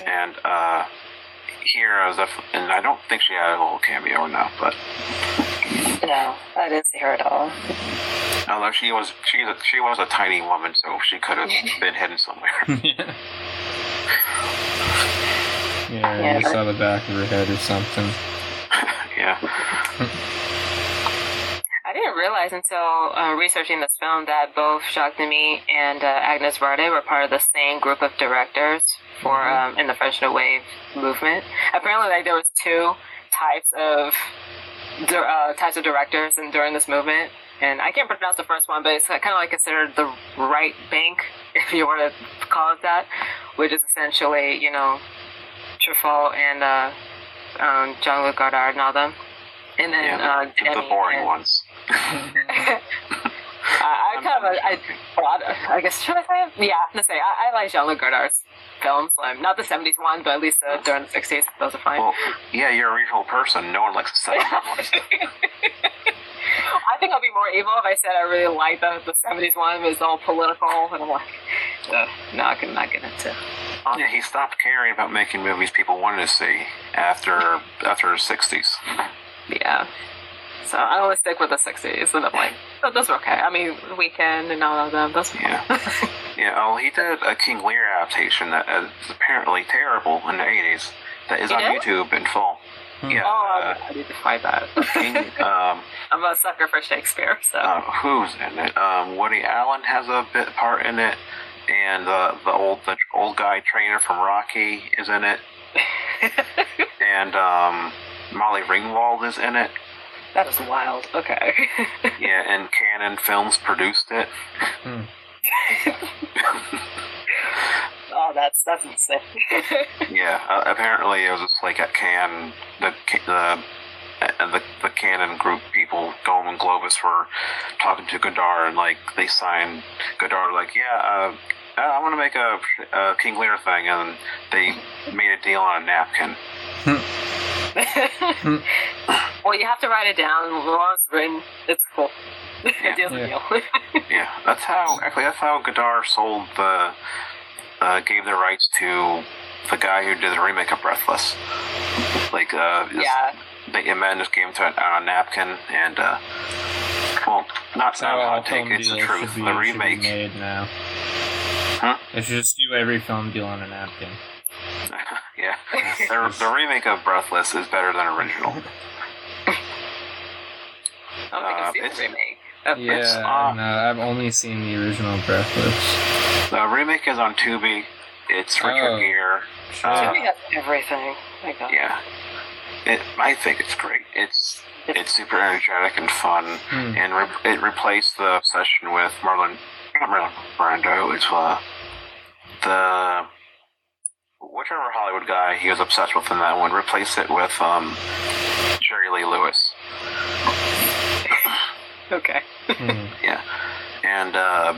And uh, here, I was, def- and I don't think she had a little cameo or not, but No, I didn't see her at all. Although she was she she was a tiny woman, so she could have been hidden somewhere. yeah. Yeah, Yeah. you saw the back of her head or something. yeah, I didn't realize until uh, researching this film that both Jacques Demy and uh, Agnes Varda were part of the same group of directors for Mhm. um, in the French New Wave movement. Apparently, like there was two types of uh, types of directors and during this movement. And I can't pronounce the first one, but it's kind of like considered the right bank, if you want to call it that, which is essentially, you know, Truffaut and uh, um, Jean-Luc Godard and all them. And then yeah, uh, the, the boring and- ones. I, I kind of, I, well, I, I guess, should I say? it? Yeah, let's say I, I like Jean-Luc Godard's films. Um, not the '70s one, but at least uh, during the '60s, those are fine. Well, yeah, you're a regional person. No one likes the second ones. I think I'll be more evil if I said I really like the the '70s one. It was all political, and I'm like, uh, no, I can not get into. Yeah, he stopped caring about making movies people wanted to see after after the '60s. Yeah. So I only stick with the '60s, and I'm like, oh, those are okay. I mean, Weekend and all of them. Those. Yeah. Yeah, oh, he did a King Lear adaptation that is apparently terrible in the '80s. That is He on did? YouTube in full. Yeah. Oh, uh, I need to find that. King, um, I'm a sucker for Shakespeare, so. uh, who's in it? Um, Woody Allen has a bit part in it, and uh, the old the old guy trainer from Rocky is in it, and um, Molly Ringwald is in it. that is wild. Okay. Yeah, and Canon Films produced it. Hmm. Oh, that's that's insane. Yeah, uh, apparently it was just like at Cannes, the Ca- the uh, the, the Canon group people, Golan Globus, were talking to Godard, and like they signed Godard, like, yeah, uh, I want to make a, a King Lear thing, and they made a deal on a napkin. well, you have to write it down. Once it's written, it's cool. Yeah. it deals with Yeah. you. Yeah, that's how actually that's how Godard sold the uh, gave the rights to the guy who did the remake of Breathless. Like, uh, Yeah. the man just gave him to it on a napkin, and uh, well, not That's not a hot take. film It's the truth. be, The remake, made now. Huh? They should just do every film deal on a napkin. yeah, the, the remake of Breathless is better than original. I don't think Uh, I've seen it's- the remake. Yeah, It's, no, I've only seen the original Breathless. The remake is on Tubi. It's Richard Oh. Gere. Sure. Uh, Tubi has everything. My God. Yeah, it. I think it's great. It's it's super energetic and fun, Hmm. and re- it replaced the obsession with Marlon, not Marlon Brando. It's uh, the whichever Hollywood guy he was obsessed with in that one. Replace it with um, Jerry Lee Lewis. Okay. Hmm. Yeah, and uh,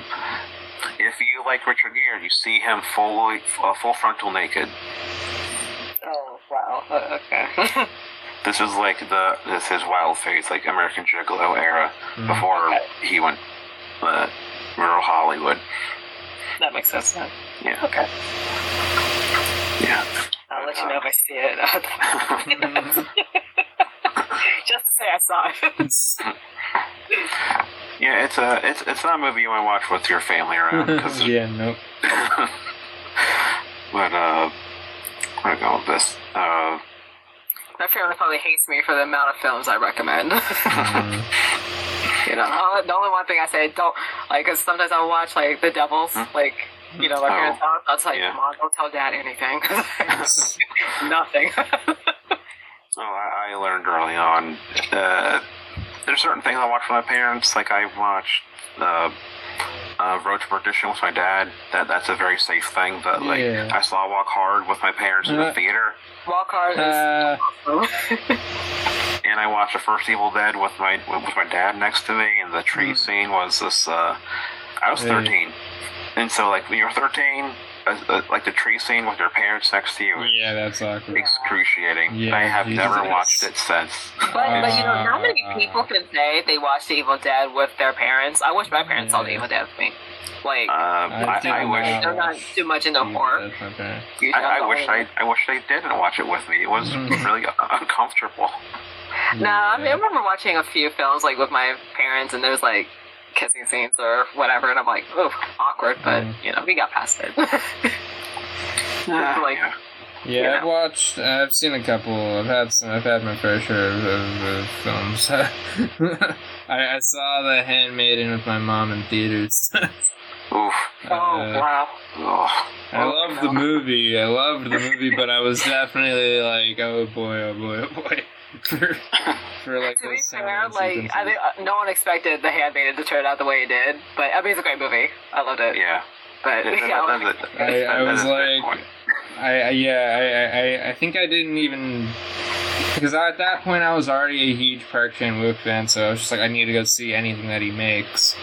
if you like Richard Gere, you see him fully, uh, full frontal naked. Oh wow. Uh, okay. This is like the this his wild phase, like American Gigolo era, Hmm. before Okay. he went uh, rural Hollywood. that makes sense then. Yeah, Okay. yeah. I'll let you know if I see it. Just to say I saw it. yeah, it's a it's it's not a movie you want to watch with your family around. 'cause- yeah, no. but uh, where to go with this? Uh, My family probably hates me for the amount of films I recommend. Hmm. you know, all- the only one thing I say don't like because sometimes I'll watch like The Devils, like you know, my Oh, parents' house. I'll tell you, yeah. Mom, don't tell Dad anything. Nothing. Oh, I, I learned early on. Uh, there's certain things I watch with my parents. Like I watched uh, uh, Road to Perdition with my dad. That that's a very safe thing. But like yeah. I saw Walk Hard with my parents in the uh, theater. Walk Hard. Uh, and I watched the first Evil Dead with my with my dad next to me. And the tree mm. scene was this. Uh, I was 13, and so like when you're 13 uh, like the tree scene with your parents next to you. Yeah, that's awkward. Excruciating. Yeah, I have never watched it since. But, uh, but you know, not many uh, people can say they watched Evil Dead with their parents. I wish my parents yeah. saw the Evil Dead with me. Like, um, I, I, I wish they're not too much into horror. Okay. I, I wish I, I wish they didn't watch it with me. It was mm-hmm. really uncomfortable. No, I, mean, I remember watching a few films like with my parents, and there was like kissing scenes or whatever, and I'm like, oh, awkward, but Mm. you know, we got past it. Uh, Like- yeah. Yeah, You I've watched. I've seen a couple. I've had some. I've had my fair share of, of, of films. I, I saw The Handmaiden with my mom in theaters. Oof. oh Uh, wow, Oh. I loved the movie. I loved the movie, but I was definitely like, oh boy, oh boy, oh boy. For, for like to be those fair, like I think uh, no one expected The Handmaiden to turn out the way it did, but I mean it's a great movie. I loved it, Yeah. but That- that- yeah, that- that- I- that- I that was is a good like- I, I yeah, I, I, I think I didn't even because at that point I was already a huge Park Chan Wook fan, so I was just like, I need to go see anything that he makes,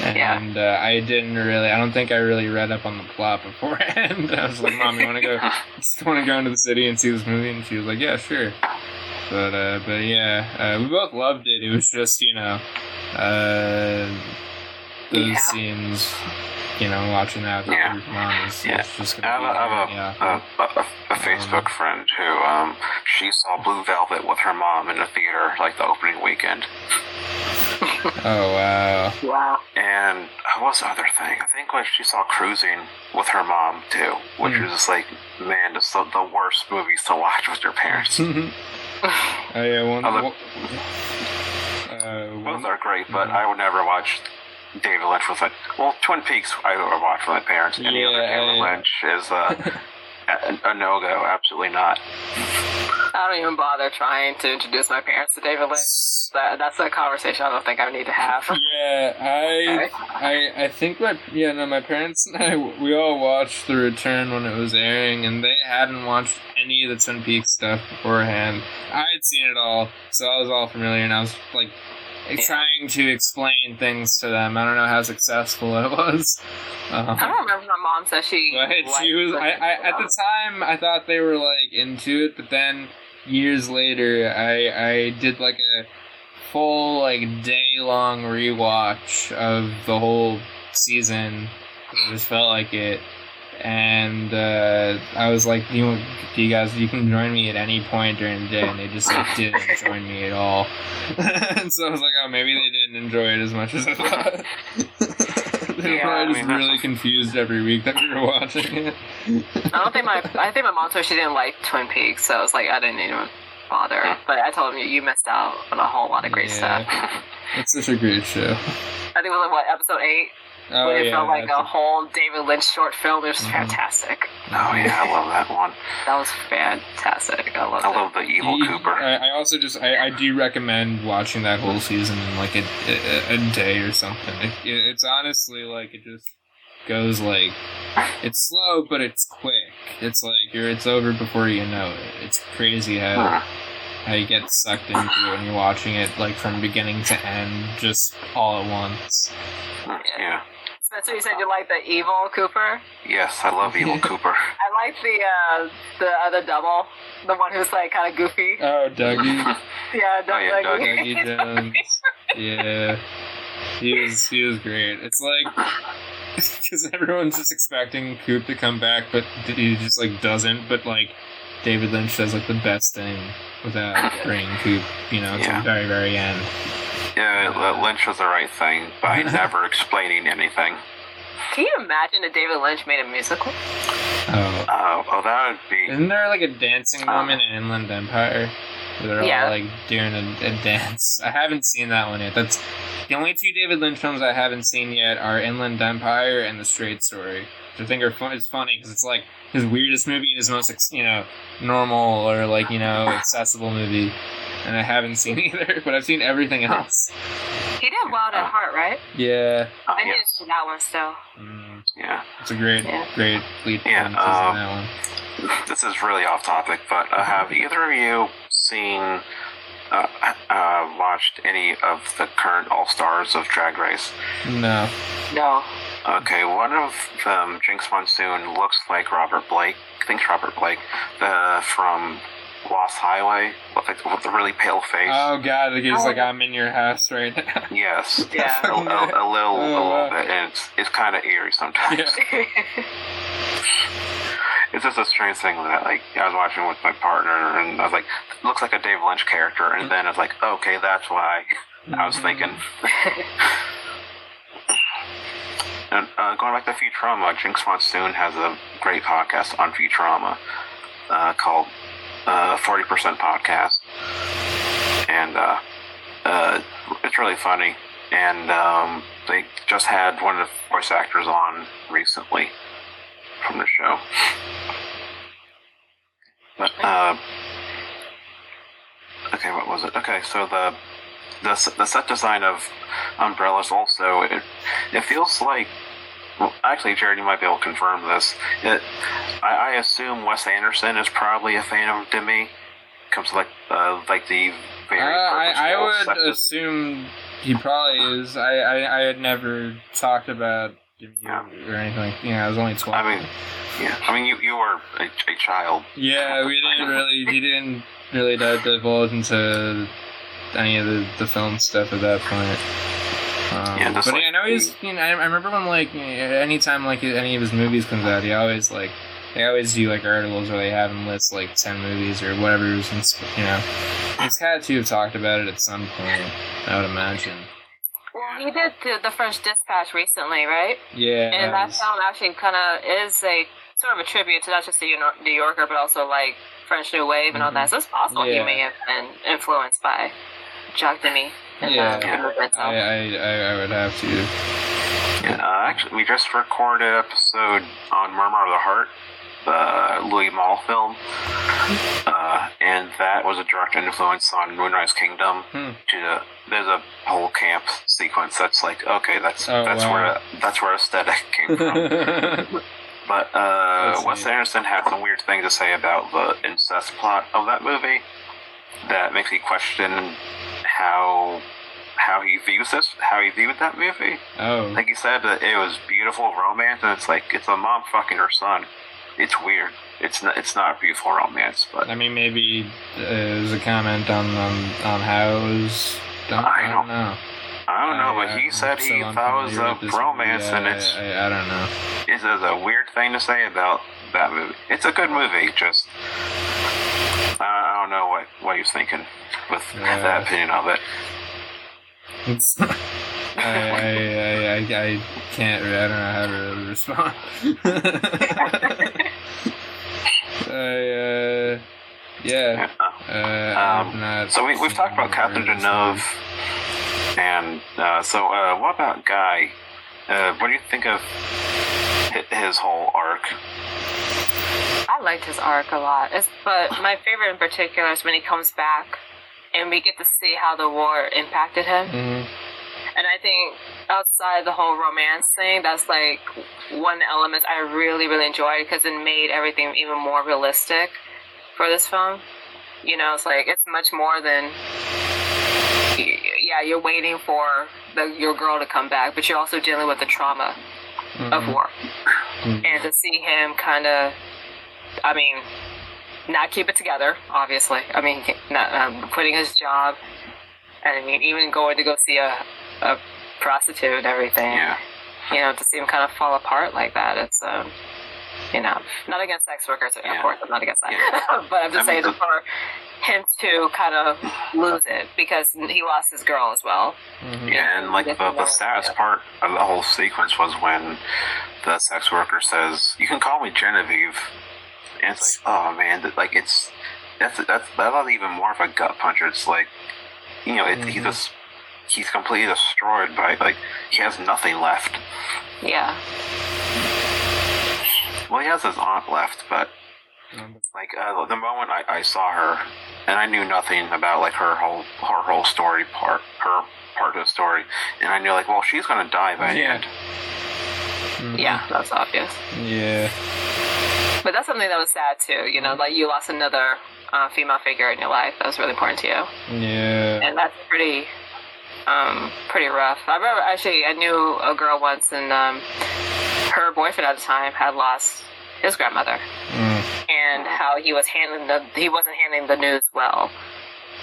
Yeah. and uh, I didn't really. I don't think I really read up on the plot beforehand. I was like, Mom, you want to go? Just want to go into the city and see this movie, and she was like, Yeah, sure. But uh, but yeah, uh, we both loved it. It was just you know, uh, those Yeah. scenes. You know, watching that with Yeah. your mom is, Yeah. just I gonna have, a, I have a, yeah. a, a, a Facebook friend who um she saw Blue Velvet with her mom in the theater like the opening weekend, Oh wow. wow. and uh, what's the other thing? I think like she saw Cruising with her mom too, which Hmm. is just like man, just the, the worst movies to watch with your parents. oh yeah, one. Other- one- uh, Both are great, but. I would never watch David Lynch with it. Well, Twin Peaks I would watch with my parents. Any other David I- Lynch is uh, a, a no go. Absolutely not. I don't even bother trying to introduce my parents to David Lynch. That, that's a conversation I don't think I need to have. yeah, I, I, I think my yeah no my parents and I we all watched The Return when it was airing, and they hadn't watched any of the Twin Peaks stuff beforehand. I had seen it all, so I was all familiar, and I was like. Trying to explain things to them. I don't know how successful it was. Um, I don't remember my mom said she. But she was. I, I at the time I thought they were like into it, but then years later I I did like a full like day long rewatch of the whole season. I just felt like it, and uh, I was like, "You, do you guys, you can join me at any point during the day," and they just like didn't join me at all. and so I was like, "Oh, maybe they didn't enjoy it as much as I thought." they were Yeah, probably I just mean, that's- really confused every week that we were watching it. I don't think my I think my mom told she didn't like Twin Peaks, so I was like I didn't even bother. But I told him you, you missed out on a whole lot of great Yeah. stuff. It's such a great show. I think it was like what episode eight, Oh when it yeah, felt like a that's- whole David Lynch short film. It was Mhm. fantastic. Oh yeah, I love that one. That was fantastic. I loved I it. love the evil You- Cooper. I, I also just I, I do recommend watching that whole season in like a, a, a day or something. It, it, it's honestly like it just goes like it's slow but it's quick. It's like you're it's over before you know it. It's crazy how Huh. how you get sucked into it when you're watching it like from beginning to end just all at once. Yeah. Spencer, you said you like the evil Cooper. Yes, I love evil Cooper. I like the uh, the other double, the one who's like kind of goofy. Oh, Dougie. Yeah, Doug Oh, yeah, Dougie. Dougie Jones. Yeah. He was he was great. It's like because everyone's just expecting Coop to come back, but he just like doesn't. But like David Lynch does like the best thing without bringing Coop, you know, to Yeah. the very very end. Yeah, Lynch was the right thing by never explaining anything. Can you imagine if David Lynch made a musical? Oh, Oh, oh, that would be. isn't there like a dancing oh. moment in Inland Empire? Where they're Yeah. all like doing a, a dance. I haven't seen that one yet. That's the only two David Lynch films I haven't seen yet are Inland Empire and The Straight Story, which I think are fun. It's funny because it's like his weirdest movie and his most ex- you know normal or like you know accessible movie, and I haven't seen either. But I've seen everything else. He did Wild at Heart, right? Yeah, I need yeah, to see that one still. mm, yeah. it's a great Yeah. great lead Yeah, um, that one. This is really off topic, but uh, have either of you seen, uh, uh, watched any of the current All Stars of Drag Race? No. No. Okay, one of them, Jinkx Monsoon, looks like Robert Blake. I think Robert Blake, the from Lost Highway, with, like, with the really pale face. Oh god, he's like I'm in your house right now. yes, Yeah. a, a, a little, Oh, a little wow. bit, and it's it's kind of eerie sometimes. Yeah. It's just a strange thing that like I was watching with my partner, and I was like, looks like a Dave Lynch character, and then I was like, okay, that's why I was thinking. And uh, going back to Futurama, Jinkx Monsoon has a great podcast on Futurama uh, called uh, 40% Podcast. And uh, uh, it's really funny. And um, they just had one of the voice actors on recently from the show. But, uh, okay, what was it? Okay, so the the, the set design of umbrellas also it, it feels like well, actually jared you might be able to confirm this it, I, I assume wes anderson is probably a fan of Demy comes to like uh, like the Uh, very I, I would assume he probably is. I, I, I had never talked about Demy Yeah. or anything. Know, I was only twelve. I mean, yeah i mean you, you were a, a child yeah, we didn't really. He didn't really di- divulge into any of the, the film stuff at that point. Um, Yeah, just but like yeah, I know he's. You know, I I remember when like anytime like any of his movies comes out, he always like they always do like articles where they have him list like ten movies or whatever. is ins- You know, he's had to have talked about it at some point. I would imagine. well, he did the, the French Dispatch recently, right? Yeah. And that was- film actually kind of is a sort of a tribute to not just the New Yorker, but also like French New Wave and all that. So it's possible Mm-hmm. Yeah. he may have been influenced by Jacques Demy. Yeah. uh, the. I, I, I, I would have to. Yeah, uh, actually, we just recorded an episode on Murmur of the Heart, the Louis Malle film, uh, and that was a direct influence on Moonrise Kingdom. Hmm. To there's a whole camp sequence that's like, okay, that's Oh, that's wow. where that's where aesthetic came from. But uh, Wes. Anderson had some weird thing to say about the incest plot of that movie that makes me question how how he views this, how he viewed that movie. oh. Like you said, that it was beautiful romance, and it's like it's a mom fucking her son. It's weird. It's not. It's not a beautiful romance, but I mean, maybe uh, it was a comment on, on, on how it was done. I I don't know. I I don't know, but he said he thought it was a romance, movie. and it's I, I don't know. it's a weird thing to say about that movie. It's a good movie, just I I don't know what what he was thinking with Yeah. that opinion of it. It's, I, I, I, I, can't. I don't know how to respond. I, uh, yeah. Uh, Um, So we, we've talked about Catherine or heard of this Deneuve, and uh, so uh, what about Guy? Uh, what do you think of his whole arc? I liked his arc a lot. It's, but my favorite in particular is when he comes back and we get to see how the war impacted him. Mhm. And I think outside the whole romance thing, that's like one element I really, really enjoyed because it made everything even more realistic for this film. You know, it's like it's much more than yeah, you're waiting for the, your girl to come back, but you're also dealing with the trauma of Mhm. war. Mhm. And to see him kind of, I mean, not keep it together, obviously. I mean, not um, quitting his job, and I mean, even going to go see a, a prostitute and everything. Yeah, You know, to see him kind of fall apart like that, it's um, you know, not against sex workers, yeah. of Yeah. course, I'm not against that. Yeah. but I'm just I mean, saying the- for him to kind of lose it because he lost his girl as well. Mhm. yeah, and like the, the saddest part of the whole sequence was when the sex worker says, "You can call me Genevieve," and it's oh man, that, like it's that's that's that's even more of a gut puncher. It's like, you know, it, he Mhm. just he's completely destroyed by like he has nothing left. Yeah. Well, he has his aunt left, but like uh, the moment I, I saw her, and I knew nothing about like her whole her whole story part, her part of the story, and I knew like, well, she's gonna die by the Yeah. end. Mhm. Yeah, that's obvious. Yeah. But that's something that was sad too. You know, like you lost another uh, female figure in your life that was really important to you, Yeah. and that's pretty, um, pretty rough. I remember actually, I knew a girl once, and um, her boyfriend at the time had lost his grandmother, Mm. and how he was handling the he wasn't handling the news well.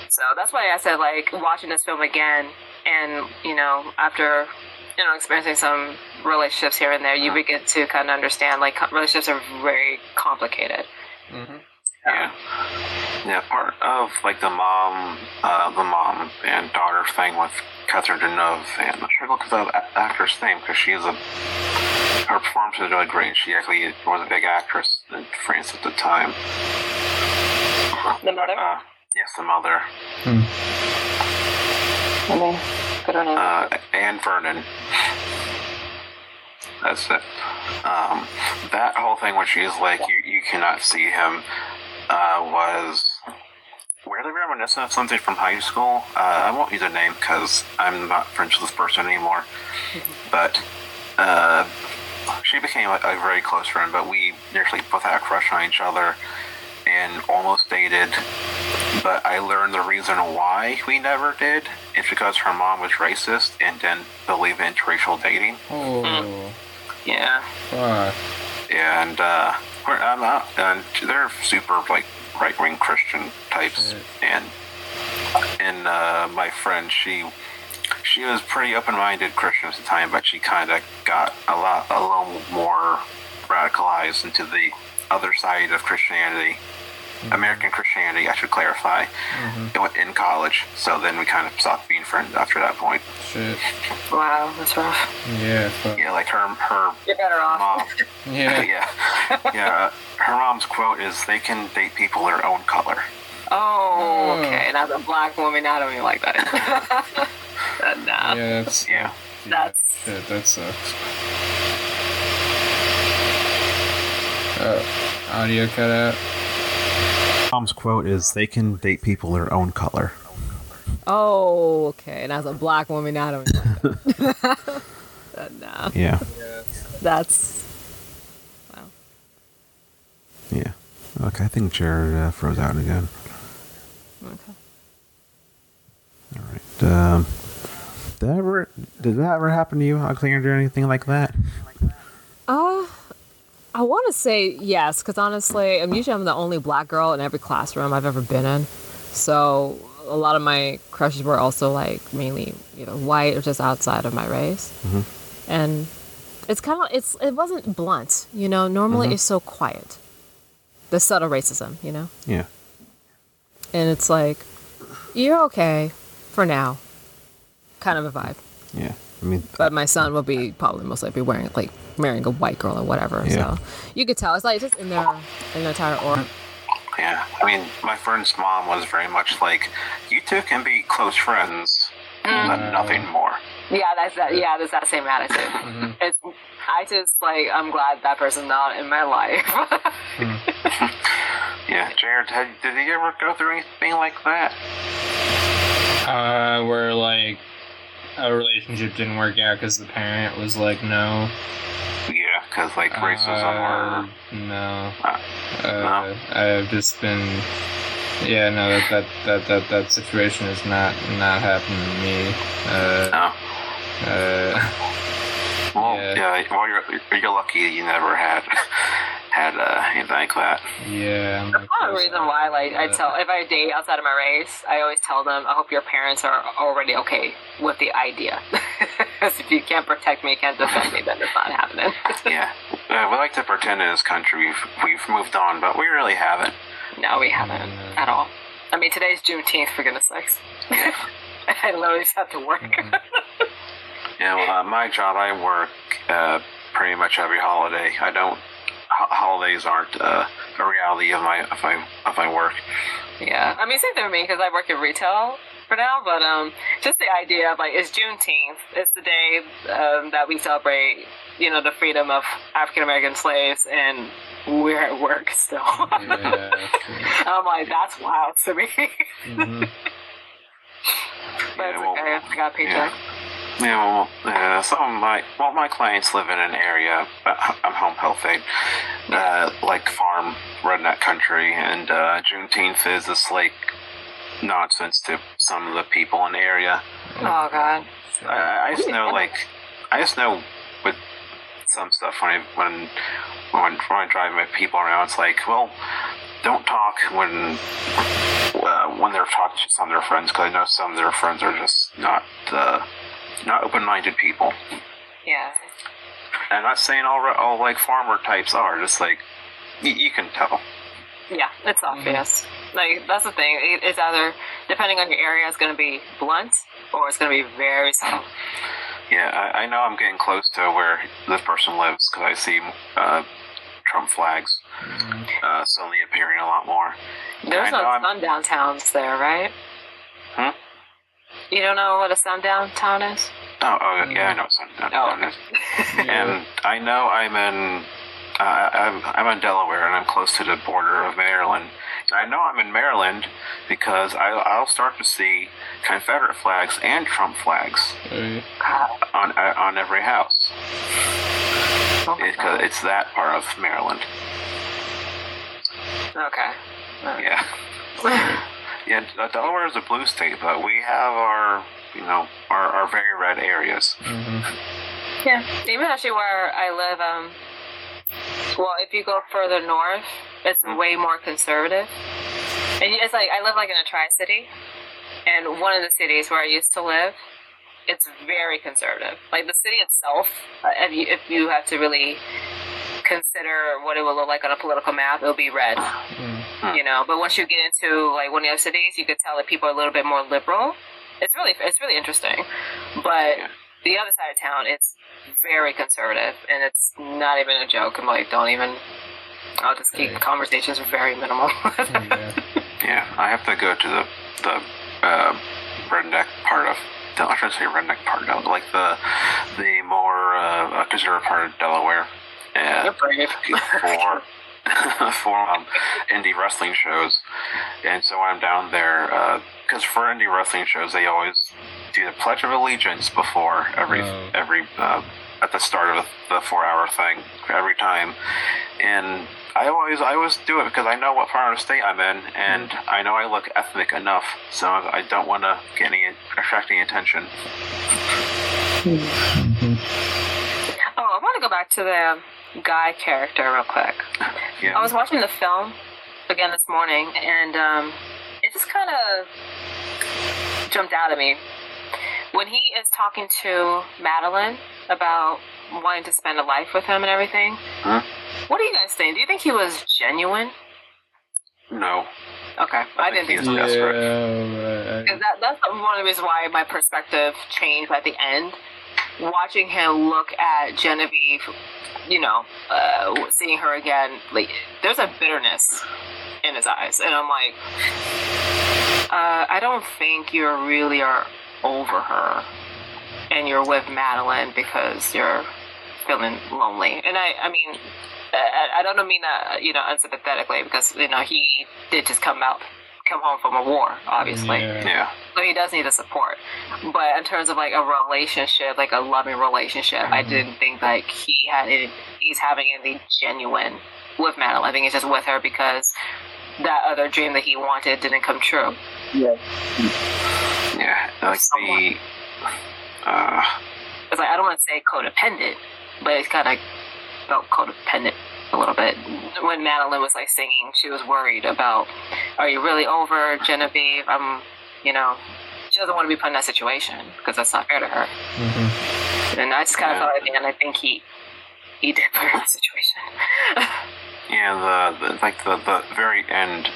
So that's why I said like watching this film again, and you know after you know experiencing some relationships here and there, you begin to kind of understand like relationships are very complicated. Mhm. Yeah, yeah. Part of like the mom, uh, the mom and daughter thing with Catherine Deneuve, and I'm not sure look at the actress name because she's a her performance is really great. She actually was a big actress in France at the time. The mother. Uh, yes, the mother. Good on him. uh, Anne Vernon. That's it. Um, that whole thing when she's like, you, you cannot see him, uh, was weirdly reminiscent of something from high school. Uh, I won't use a name because I'm not friends with this person anymore. But uh, she became a, a very close friend, but we actually both had a crush on each other and almost dated but I learned the reason why we never did. It's because her mom was racist and didn't believe in interracial dating. Oh. yeah. Fuck. And uh, we're, I'm not, and they're super like right wing Christian types. And and uh, my friend, she she was pretty open minded Christian at the time, but she kind of got a lot a little more radicalized into the other side of Christianity. American Christianity, I should clarify, in- in college. So then we kind of stopped being friends after that point. Shit. Wow, that's rough. Yeah. Fuck. Yeah, like her her You're better off. mom. Yeah. yeah, yeah. Uh, her mom's quote is, "They can date people their own color." Oh, Oh. okay. And as a black woman, I don't even like that. Uh, nah. Yeah. That's. Yeah. That's- Shit. That sucks. Oh, audio cut out. Mom's quote is, "They can date people their own color." Oh, okay. And as a black woman, I don't that. Uh, Yeah, that's Wow. yeah. Okay, I think Jared uh, froze out again. okay. All right. Um, did that ever did that ever happen to you, Alexander, or anything like that? Uh, I want to say yes, because honestly, I'm usually I'm the only black girl in every classroom I've ever been in. So a lot of my crushes were also like mainly either white or just outside of my race, mm-hmm. and it's kind of it's it wasn't blunt, you know. Normally mm-hmm. it's so quiet, the subtle racism, you know, Yeah. and it's like you're okay for now, kind of a vibe. Yeah. I mean, But my son will be probably most likely wearing like marrying a white girl or whatever. Yeah. So you could tell it's like just in their in their entire aura. yeah. I mean, my friend's mom was very much like, you two can be close friends, but nothing more. Yeah, that's that. Yeah, that's that same attitude. It's. I just like. I'm glad that person's not in my life. Yeah. Jared, had, did he ever go through anything like that? Uh, where like a relationship didn't work out because the parent was like, no. Yeah, because like racism Uh, or. no. Uh, Uh, I've just been. Yeah, no, that that that that, that situation has not not happened to me. Uh, no. Well, Yeah. yeah. well, you're, you're lucky you never had had uh, anything like that. yeah. I'm That's part the reason why, like, I tell if I date outside of my race, I always tell them, I hope your parents are already okay with the idea. Because if you can't protect me, you can't defend me, then it's not happening. Yeah, uh, we like to pretend in this country we've we've moved on, but we really haven't. no, we haven't Mm. at all. I mean, today's Juneteenth, for goodness sakes. I literally just have to work. Mhm. Yeah, well, uh, my job, I work uh, pretty much every holiday. I don't. Ho- holidays aren't uh, a reality of my of my of my work. Yeah, I mean, same thing for me because I work in retail for now. But um, just the idea of like it's Juneteenth. It's the day um, that we celebrate, you know, the freedom of African American slaves, and we're at work still. Yeah. I'm like, that's wild to me. Mhm. but it's Yeah, well. I got a paycheck. Yeah, well, uh, some of my well, my clients live in an area. I'm home health aide, uh, like farm redneck country, and uh, Juneteenth is this like nonsense to some of the people in the area. Oh God. I, I just know, like, I just know with some stuff when I when when, when I drive my people around, it's like, well, don't talk when uh, when they're talking to some of their friends, because I know some of their friends are just not uh, not open-minded people. Yeah. And I'm not saying all all like farmer types are, just like y- you can tell. Yeah, it's obvious. Like that's the thing. It- It's either depending on your area, it's going to be blunt or it's going to be very subtle. Yeah, I, I know I'm getting close to where this person lives because I see uh, Trump flags uh, suddenly appearing a lot more. There's I know no I'm- sundown towns there, right? Huh? You don't know what a sundown town is? Oh, oh yeah, I know some. Oh, down okay. there. And I know I'm in. Uh, I'm, I'm in Delaware, and I'm close to the border of Maryland. And I know I'm in Maryland because I, I'll start to see Confederate flags and Trump flags God. on uh, on every house. Oh my It's, it's that part of Maryland. Okay. Alright. Yeah, yeah. uh, Delaware is a blue state, but we have our, you know, our, our very red areas. mhm. Yeah. Even actually where I live, um, well, if you go further north, it's way more conservative. And it's like I live like in a tri city, and one of the cities where I used to live, it's very conservative. Like the city itself, uh, if you if you have to really consider what it will look like on a political map, it'll be red. Mm. You know, but once you get into like one of the other cities, you could tell that people are a little bit more liberal. It's really it's really interesting, but Yeah. the other side of town, it's very conservative, and it's not even a joke. I'm like, don't even. I'll just keep Right. conversations very minimal. Yeah. Yeah, I have to go to the the uh, redneck part of. Del- I should say redneck part of like the the more uh, conservative part of Delaware. You're Uh, brave. for for um, indie wrestling shows, and so I'm down there, because for indie wrestling shows they always do the Pledge of Allegiance before every Oh. every uh, at the start of the four hour thing every time, and I always I always do it because I know what part of the state I'm in, and I know I look ethnic enough, so I don't want to get any attract any attention. Oh, I want to go back to the guy character real quick. Yeah. I was watching the film again this morning, and um, it just kind of jumped out at me when he is talking to Madeleine about wanting to spend a life with him and everything. Huh? What do you guys think? Do you think he was genuine? No. Okay, I, didn't think he's so. Yeah, desperate. right. That, that's one of the reasons why my perspective changed at the end. Watching him look at Genevieve, you know, uh, seeing her again, like there's a bitterness in his eyes, and I'm like, uh, I don't think you really are over her, and you're with Madeleine because you're feeling lonely. And I, I mean, I, I don't mean that you know unsympathetically because you know he did just come out, come home from a war, obviously. Yeah. Yeah. So he does need the support. But in terms of like a relationship, like a loving relationship, I Mhm. didn't think like he had any, he's having anything genuine with Madeleine. I think it's just with her because that other dream that he wanted didn't come true. Yeah. Yeah. Like the. Uh, It's like I don't want to say codependent, but it's kind of felt codependent a little bit. When Madeleine was like singing, she was worried about, "Are you really over Genevieve?" I'm, you know, she doesn't want to be put in that situation because that's not fair to her. Mhm. And I just kind of Yeah. the end, I think he he did put her in that situation. yeah. The, the like the the very end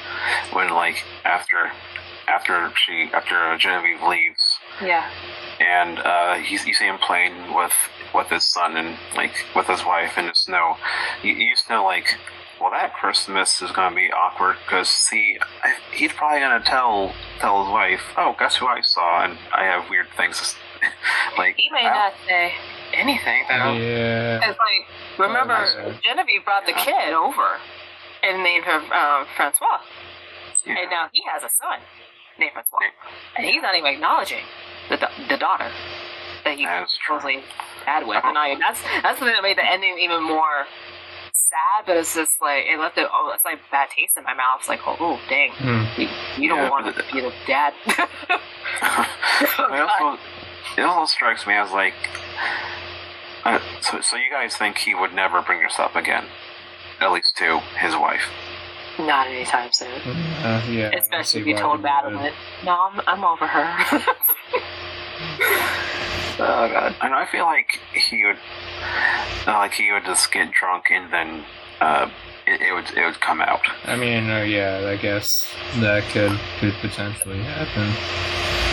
when like after after she after Genevieve leaves yeah. and uh, he's, you see him playing with with his son and like with his wife in the snow. You, you just know like, well, that Christmas is gonna be awkward because he he's probably gonna tell tell his wife, oh, guess who I saw, and I have weird things. like He may I- not say anything though. Yeah. It's like remember Yeah. Genevieve brought the kid over and named her um, Francois, yeah. and now he has a son named Francois, and he's not even acknowledging the the daughter that he That's true. supposedly had with. And I that's that's something that made the ending even more sad. But it's just like it left it. Oh, it's like bad taste in my mouth. It's like oh, oh dang, Hmm. you, you don't Yeah, want to be the dad. it also it also strikes me as like, uh, so so you guys think he would never bring this up again, at least to his wife. Not anytime soon. Uh, yeah. Especially if you why told he would. Madeleine, no, I'm, I'm over her. oh, God. And I feel like he would, uh, like he would just get drunk and then uh, it, it would it would come out. I mean, uh, yeah, I guess that could could potentially happen.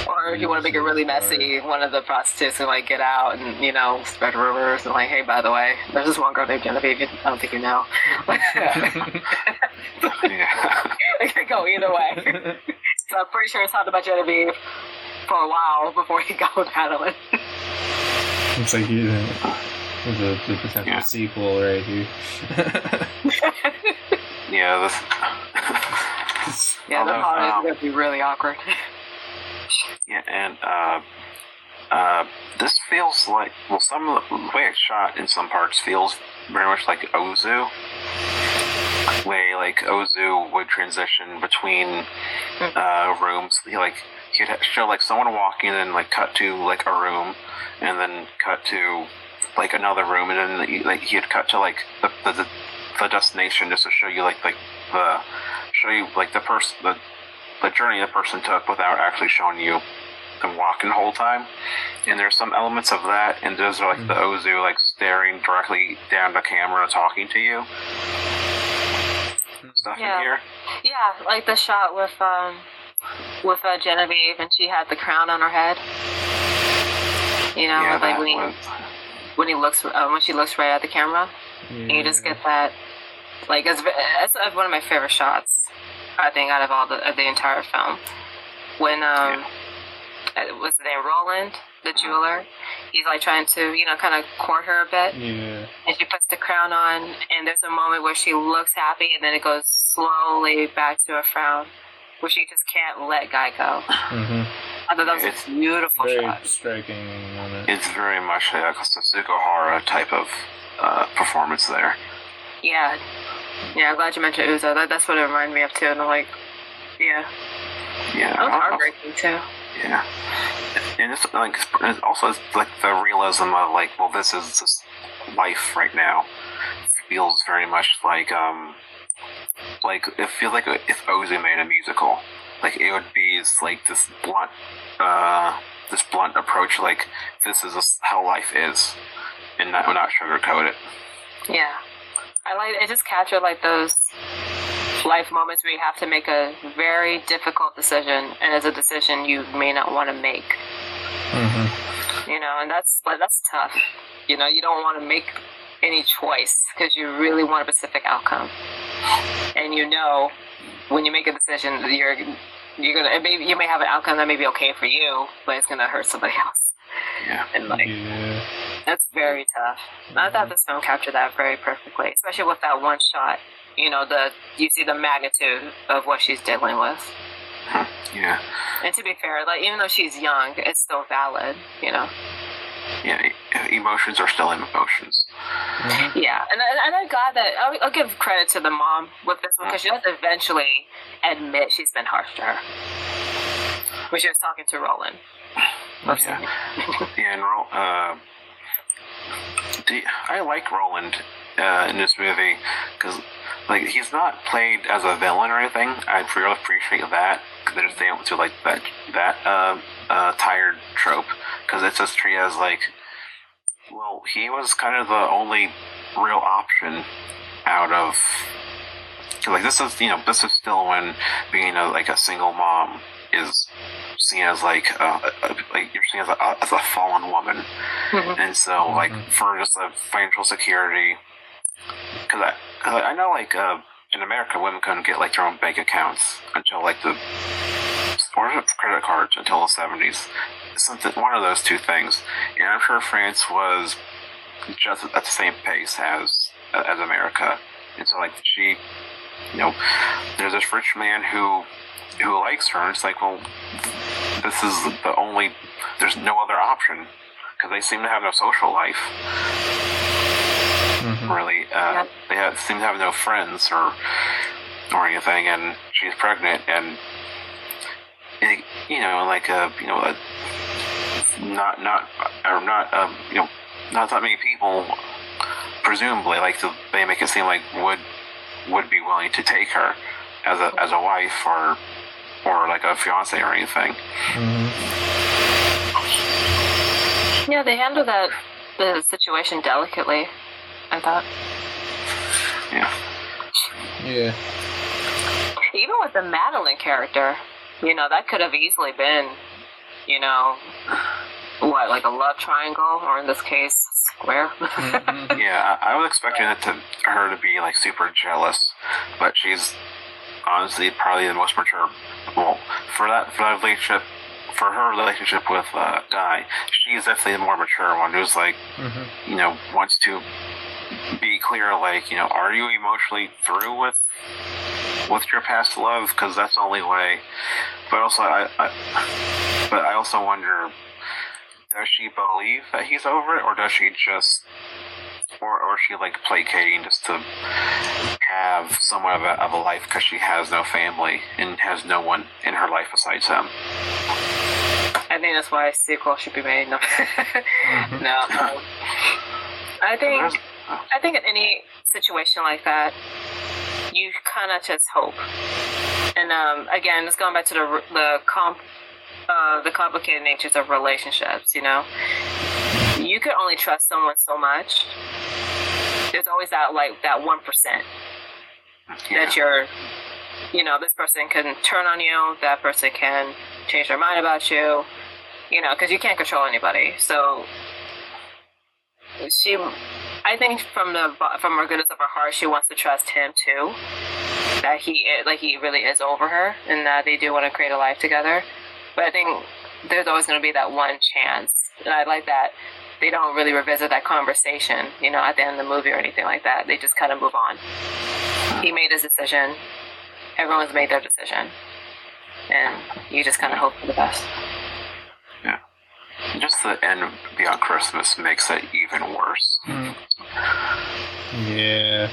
Or if you want to make it really messy, one of the prostitutes can, like, get out and, you know, spread rumors and, like, hey, by the way, there's this one girl named Genevieve. I don't think you know. yeah. it could go either way. So I'm pretty sure it's talked about Genevieve for a while before he got with Madeleine. Looks like you know, there's a, the potential Yeah. sequel right here. yeah. This, yeah, the Although, part is um, going to be really awkward. yeah, and uh, uh, this feels like well, some of the, the way it's shot in some parts feels very much like Ozu. Way like Ozu would transition between uh, rooms. He like he'd show like someone walking and then like cut to like a room and then cut to like another room and then he, like he'd cut to like the, the the destination just to show you like like the show you like the person the the journey the person took without actually showing you them walking the whole time. And there's some elements of that, and there's like the Ozu like staring directly down the camera, talking to you. Stuff Yeah. in here. Yeah, like the shot with um with uh, Genevieve, and she had the crown on her head. You know, yeah, like when he was. when he looks uh, when she looks right at the camera, and you just get that. Like it's, it's one of my favorite shots. I think out of all the of the entire film, when um, uh, what's the name Roland, the jeweler, he's like trying to you know kind of court her a bit, Yeah. and she puts the crown on, and there's a moment where she looks happy, and then it goes slowly back to a frown, where she just can't let Guy go. hmm I thought that was It's a beautiful Very shot. striking moment. It's very much like a Setsuko Hara type of uh, performance there. Yeah, yeah. I'm glad you mentioned Ozu. That, that's what it reminded me of too. And I'm like, yeah, Yeah. that was I- I- heartbreaking too. Yeah, and it's like it's also it's like the realism of like, well, this is just life right now. Feels very much like um, like it feels like if Ozu made a musical, like it would be like this blunt, uh, this blunt approach. Like this is how life is, and not not sugarcoat it. Yeah, I like it. Just captured like those life moments where you have to make a very difficult decision, and it's a decision you may not want to make. Mm-hmm. You know, and that's that's tough. You know, you don't want to make any choice because you really want a specific outcome, and you know when you make a decision you're you're gonna maybe you may have an outcome that may be okay for you, but it's gonna hurt somebody else. Yeah. And like Yeah. that's very tough. I thought this film captured that very perfectly, especially with that one shot. You know, the you see the magnitude of what she's dealing with. Yeah. And to be fair, like even though she's young, it's still valid. You know. Yeah. Emotions are still emotions. Mhm. Yeah, and I- and I'm glad that I'll, I'll give credit to the mom with this one because she does eventually admit she's been harsh to her when she was talking to Roland. Yeah. Yeah, and uh, I like Roland uh, in this movie because, like, he's not played as a villain or anything. I really appreciate that. There's they don't do like that that uh, uh, tired trope because it's just treated as like, well, he was kind of the only real option out of Like this is you know this is still when being a, like a single mom is seen as like uh, uh, like you're seen as a, as a fallen woman, Mhm. and so like Mhm. for just a financial security, because I, 'cause I know like uh, in America women couldn't get like their own bank accounts until like the or credit cards until the seventies, something one of those two things, and I'm sure France was just at the same pace as as America, and so like she, you know, there's this rich man who who likes her, and it's like, well, this is the only. There's no other option because they seem to have no social life. Mhm. Really, uh, they have, seem to have no friends or or anything, and she's pregnant, and, and you know, like a you know, uh, not not or not um, you know, not that many people, presumably, like to, they make it seem like would would be willing to take her as a as a wife or or like a fiance or anything. Mhm. Yeah, they handle that the situation delicately. I thought, Yeah. Yeah. even with the Madeleine character, you know, that could have easily been, you know, what like a love triangle, or in this case, square. Mhm. Yeah, I, I was expecting it to her to be like super jealous, but she's honestly probably the most mature. Well, for that for that relationship, for her relationship with uh, Guy, she's definitely the more mature one. Who's like, Mhm. you know, wants to be clear, like, you know, are you emotionally through with with your past love? Because that's the only way. But also, I, I, but I also wonder, does she believe that he's over it, or does she just, or or is she like placating just to have somewhat of a, of a life because she has no family and has no one in her life besides him? I think that's why a sequel should be made. No, Mhm. no. um, I think I think in any situation like that, you kind of just hope. And um, again, it's going back to the the comp, uh, the complicated natures of relationships. You know, you can only trust someone so much. There's always that like that one percent yeah. that you're, you know, this person can turn on you. That person can change their mind about you. You know, because you can't control anybody. So she I think from the from her goodness of her heart, she wants to trust him too. That he like he really is over her, and that they do want to create a life together. But I think there's always going to be that one chance, and I like that they don't really revisit that conversation, you know, at the end of the movie or anything like that. They just kind of move on. He made his decision. Everyone's made their decision, and you just kind of hope for the best. Yeah, just the end beyond Christmas makes it even worse. Mhm. Yeah.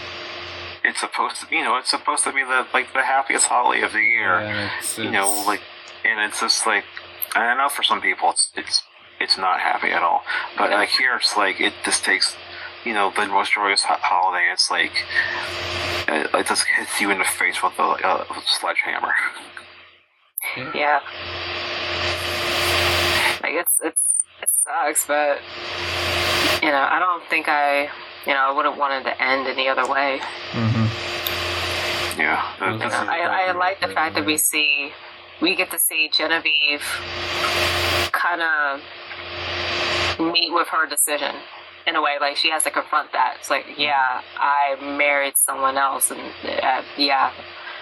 It's supposed to, you know, it's supposed to be the like the happiest holiday of the year. Yeah, it's, you know, like, and it's just like, and I know for some people it's it's it's not happy at all, but like here it's like it just takes, you know, the most joyous holiday. It's like it, it just hits you in the face with a, a sledgehammer. Yeah. Like it's it's it sucks, but you know, I don't think I you know, I wouldn't want it to end any other way. Mm-hmm. Yeah. That- You know, I, I like the fact that we see we get to see Genevieve kind of meet with her decision in a way like she has to confront that it's like yeah i married someone else and uh, yeah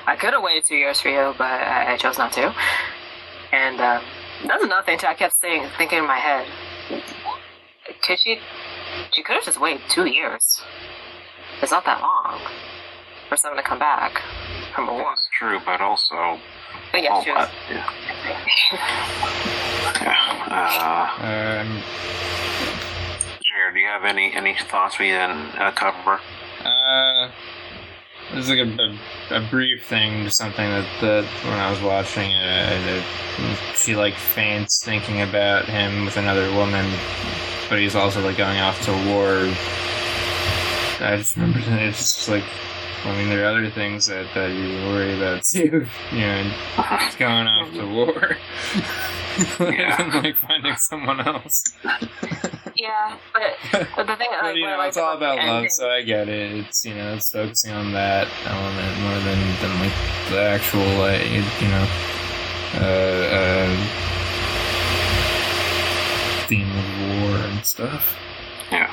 i could have waited two years for you but i, I chose not to and uh, that's another thing too i kept saying thinking in my head could she she could have just waited two years it's not that long for someone to come back from a war That's true, but also. but yeah oh, yeah. Yeah. Uh, Um, Jared, do you have any any thoughts we didn't uh, cover? Uh, this is like a, a, a brief thing, just something that, that when I was watching it, uh, she like faints thinking about him with another woman, but he's also like going off to war. I just remember it's just like, I mean, there are other things that, that you worry about too. You know, he's going off to war. Yeah. like finding someone else. Yeah, but, but the thing, like, But you know, liked it's all the about love, so I get it. It's you know, it's focusing on that element more than than like the actual like you know, uh, uh, theme of war and stuff. Yeah.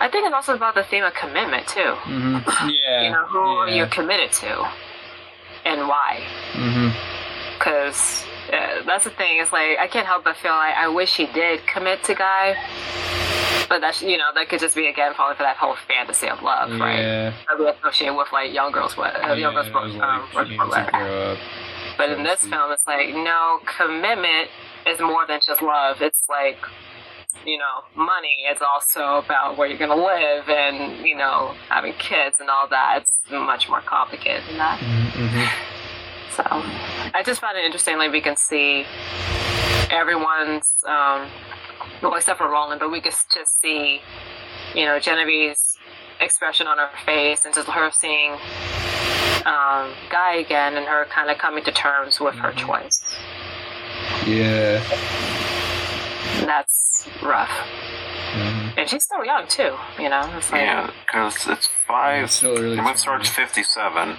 I think it's also about the theme of commitment too. Mm-hmm. Yeah. You know, who are you committed to, and why? Mm-hmm. Because uh, that's the thing. It's like I can't help but feel like I wish he did commit to Guy, but that's you know that could just be again falling for that whole fantasy of love, right? Yeah. That we associate with like young girls, what uh, young girls, yeah, um, like, up. But in this film, it's like no commitment is more than just love. It's like you know money. It's also about where you're gonna live and you know having kids and all that. It's much more complicated than that. Mm-hmm. So I just found it interesting. Like we can see everyone's, um, well, except for Roland, but we could just see, you know, Genevieve's expression on her face and just her seeing um, Guy again and her kind of coming to terms with her Mhm. choice. Yeah. And that's rough. Mhm. And she's still young too. You know, it's like Yeah, because it's five. It's still early The movie starts 57,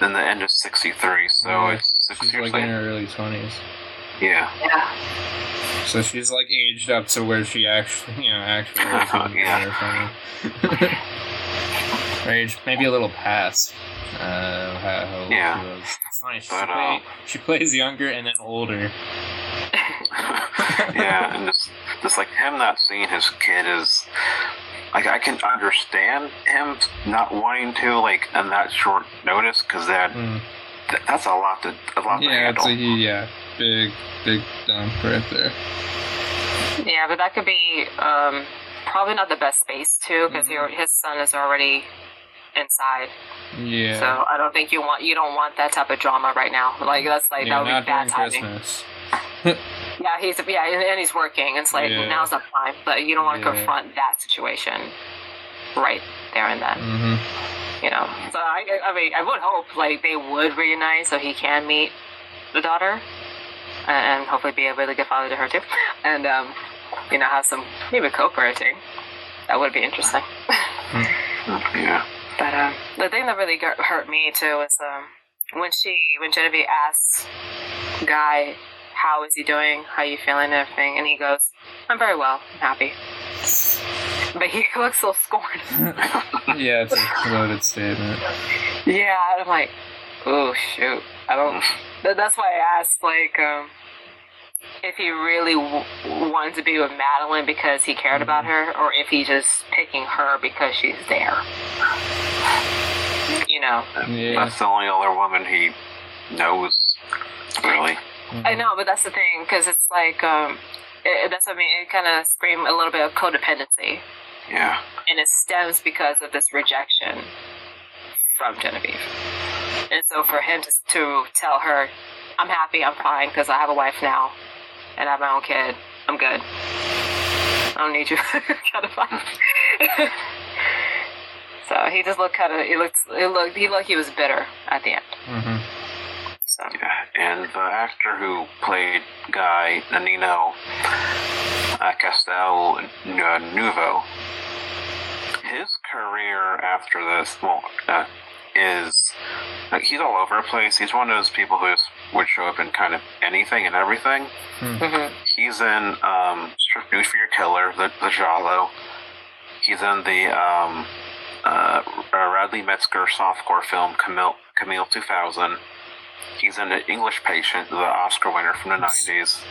then the end is 63, so Yeah, it's six She's years like in her early twenties. Yeah. yeah. So she's like aged up to where she actually, you know, actually is in Yeah. her funny. Or aged maybe a little past. Uh, how, how old Yeah. she was. It's funny. She, But, play, uh, she plays younger and then older. yeah, and just, just like him not seeing his kid is. Like, I can understand him not wanting to, like, on that short notice, because that, Mm. th- that's a lot to, a lot to Yeah, handle. it's a. Yeah, big, big dump right there. Yeah, but that could be um, probably not the best space too, because Mhm. his son is already inside. Yeah. So I don't think you want you don't want that type of drama right now. Like that's like yeah, that would not be bad timing. Christmas. Yeah, he's yeah, and, and he's working. It's like Yeah. now's the time, but you don't want to Yeah. confront that situation right there and then. Mm-hmm. You know. So I, I mean, I would hope like they would reunite so he can meet the daughter, and, and hopefully be a really good father to her too, and um, you know, have some maybe co-parenting. That would be interesting. Yeah. But um, the thing that really got, hurt me too is um, when she, when Genevieve asks Guy, "How is he doing? How you feeling?" and everything, and he goes, "I'm very well. I'm happy." But he looks so scorned. yeah, it's a loaded statement. yeah, I'm like, oh shoot. I don't. That's why I asked, like, um, if he really w- wanted to be with Madeleine because he cared about her, or if he's just picking her because she's there. You know. Yeah. That's the only other woman he knows, really. I know, but that's the thing because it's like um, it, that's what I mean. It kind of scream a little bit of codependency, Yeah. and it stems because of this rejection from Genevieve. And so for him to to tell her, "I'm happy, I'm fine because I have a wife now, and I have my own kid. I'm good. I don't need you." kind of fine. so he just looked kind of. He looked. He looked. He looked. He was bitter at the end. Mm-hmm. So Yeah. and the actor who played Guy Nanino uh, Castel uh, Nuvo, his career after this, well, uh, is like he's all over the place. He's one of those people who would show up in kind of anything and everything. Mhm. He's in um, Strip Nude for Your Killer, the, the giallo. He's in the um, uh, Radley Metzger softcore film Camille, Camille 2000. He's in The English Patient, the Oscar winner from the 90s.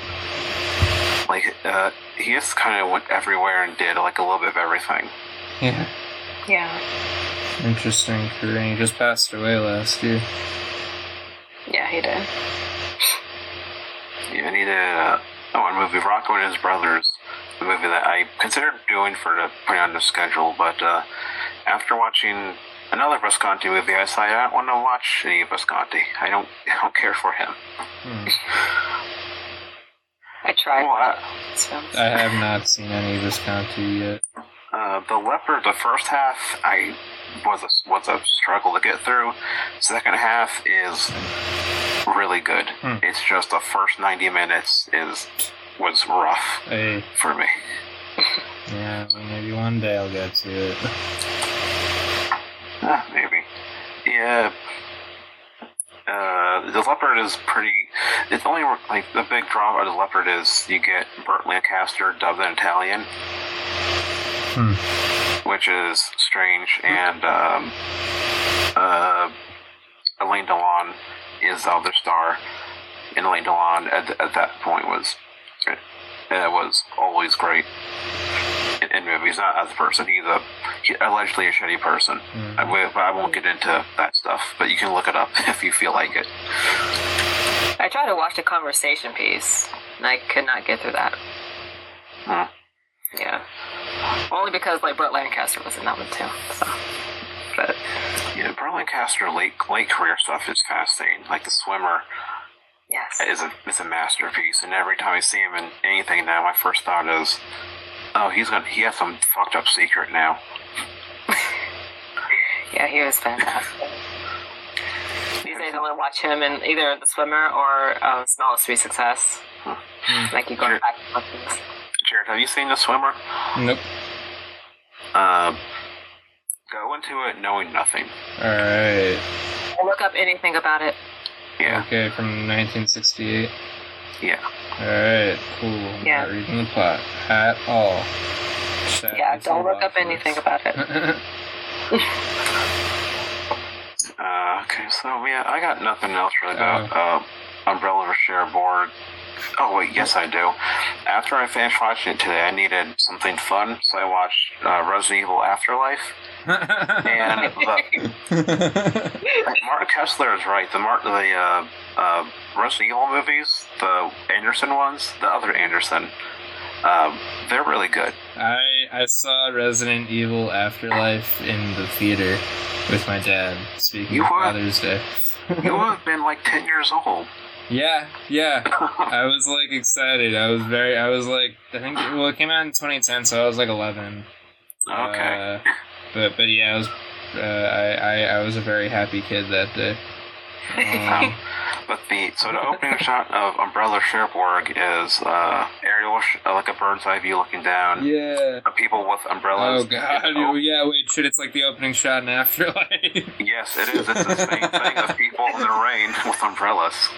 Like, uh, he just kind of went everywhere and did like a little bit of everything. Yeah. Yeah. Interesting career. He just passed away last year. Yeah, he did. Yeah, and he did uh, oh, one movie, Rocco and His Brothers, the movie that I considered doing for the putting on the schedule, but uh, after watching another Visconti movie, I decided I don't want to watch any Visconti. I don't, I don't care for him. Hmm. I tried. Well, I, these. I have not seen any Visconti yet. uh, the Leopard, the first half, I was a, was a struggle to get through. Second half is really good. Hmm. It's just the first ninety minutes is was rough Hey, for me. yeah, well, maybe one day I'll get to it. Ah, maybe. Yeah. Uh, the leopard is pretty. It's only like the big draw of the leopard is you get Burt Lancaster dubbed Italian, Hmm. Which is strange, and um, uh, Alain Delon is the other star, and Alain Delon at, at that point was uh, was always great in, in movies. Not as a person, he's a he, allegedly a shitty person. Hmm. I, will, I won't get into that stuff, but you can look it up if you feel like it. I tried to watch the conversation piece, and I could not get through that. Hmm. Yeah. Only because like Burt Lancaster was in that one too. So, but Yeah, Burt Lancaster late late career stuff is fascinating. Like the swimmer yes. is a is a masterpiece, and every time I see him in anything now, my first thought is, oh, he's gonna he has some fucked up secret now. Yeah, he was fantastic. These days I only watch him in either The Swimmer or uh, Smell of Sweet Success. I keep going Sure. back and forth. to this. Jared, have you seen the swimmer? Nope. Uh, go into it knowing nothing. Alright. I'll look up anything about it. Yeah, Okay, from 1968. yeah. Alright, cool. Yeah. Not reading the plot at all. Sadly, Yeah, don't look up awful. anything about it. Uh, okay, so yeah, I got nothing else really about uh, Umbrella or Cherbourg. Oh wait, yes I do. After I finished watching it today, I needed something fun, so I watched uh, Resident Evil Afterlife. And the, Martin Kessler is right. The Mar- the uh, uh, Resident Evil movies, the Anderson ones, the other Anderson, um, they're really good. I I saw Resident Evil Afterlife in the theater with my dad. Speaking You of? Father's Day. You would have been like ten years old. Yeah, yeah. I was like excited. I was very. I was like. I think. Well, it came out in 2010, so I was like 11. Okay. Uh, but but yeah, I was. Uh, I, I I was a very happy kid that day. Um, But the so the opening shot of Umbrella Cherbourg is uh, aerial, sh- uh, like a bird's eye view looking down. yeah. People with umbrellas. Oh god. Oh, yeah. Wait. Shit. It's like the opening shot in Afterlife. yes, it is. It's the same thing of people in the rain with umbrellas.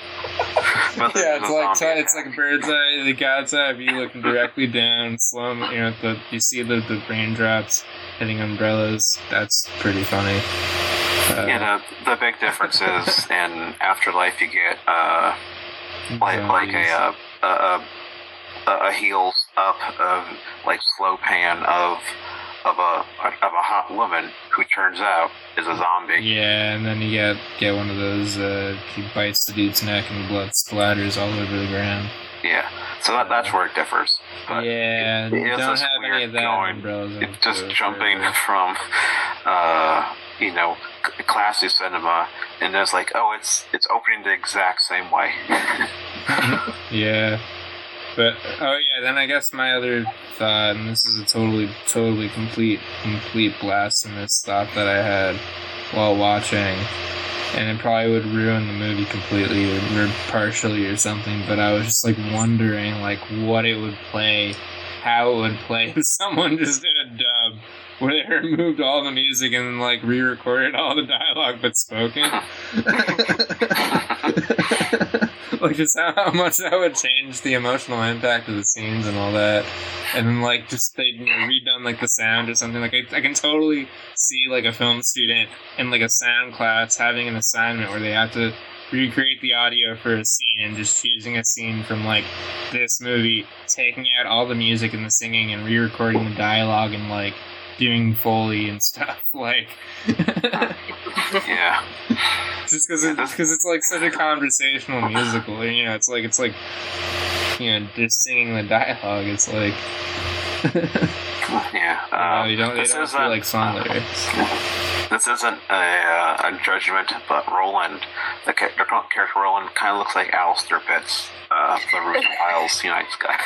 But yeah, it's like zombie it's like a bird's eye, the god's eye view looking directly down, slow. mo- You know, the you see the the raindrops hitting umbrellas. That's pretty funny. Uh, Yeah, the, the big difference is in Afterlife you get uh, like like a uh, a, a, a, heels up of like slow pan of of a of a hot woman who turns out is a zombie. Yeah, and then you get get one of those. Uh, he bites the dude's neck and blood splatters all over the ground. Yeah, so that, that's where it differs. But yeah, it is don't have any of that. going- umbrellas It's just jumping from, uh, you know, classy cinema, and it's like, oh, it's it's opening the exact same way. yeah. But oh yeah, then I guess my other thought, and this is a totally, totally complete, complete blasphemous thought that I had while watching, and it probably would ruin the movie completely or partially or something. But I was just like wondering like what it would play, how it would play if someone just did a dub where they removed all the music and like re-recorded all the dialogue but spoken. like just how, how much that would change the emotional impact of the scenes and all that, and then like just they you know, redone like the sound or something. Like I, I can totally see like a film student in like a sound class having an assignment where they have to recreate the audio for a scene and just choosing a scene from like this movie, taking out all the music and the singing and re-recording the dialogue and like doing foley and stuff like Yeah. just because it's because it's like such a conversational musical you know it's like it's like you know just singing the dialogue it's like Yeah. you, know, Uh, you don't, they this don't feel like song lyrics This isn't a, uh, a judgment, but Roland, the cha- the character Roland, kind of looks like Alistair Pitts, uh, the Ruth Files Unites guy.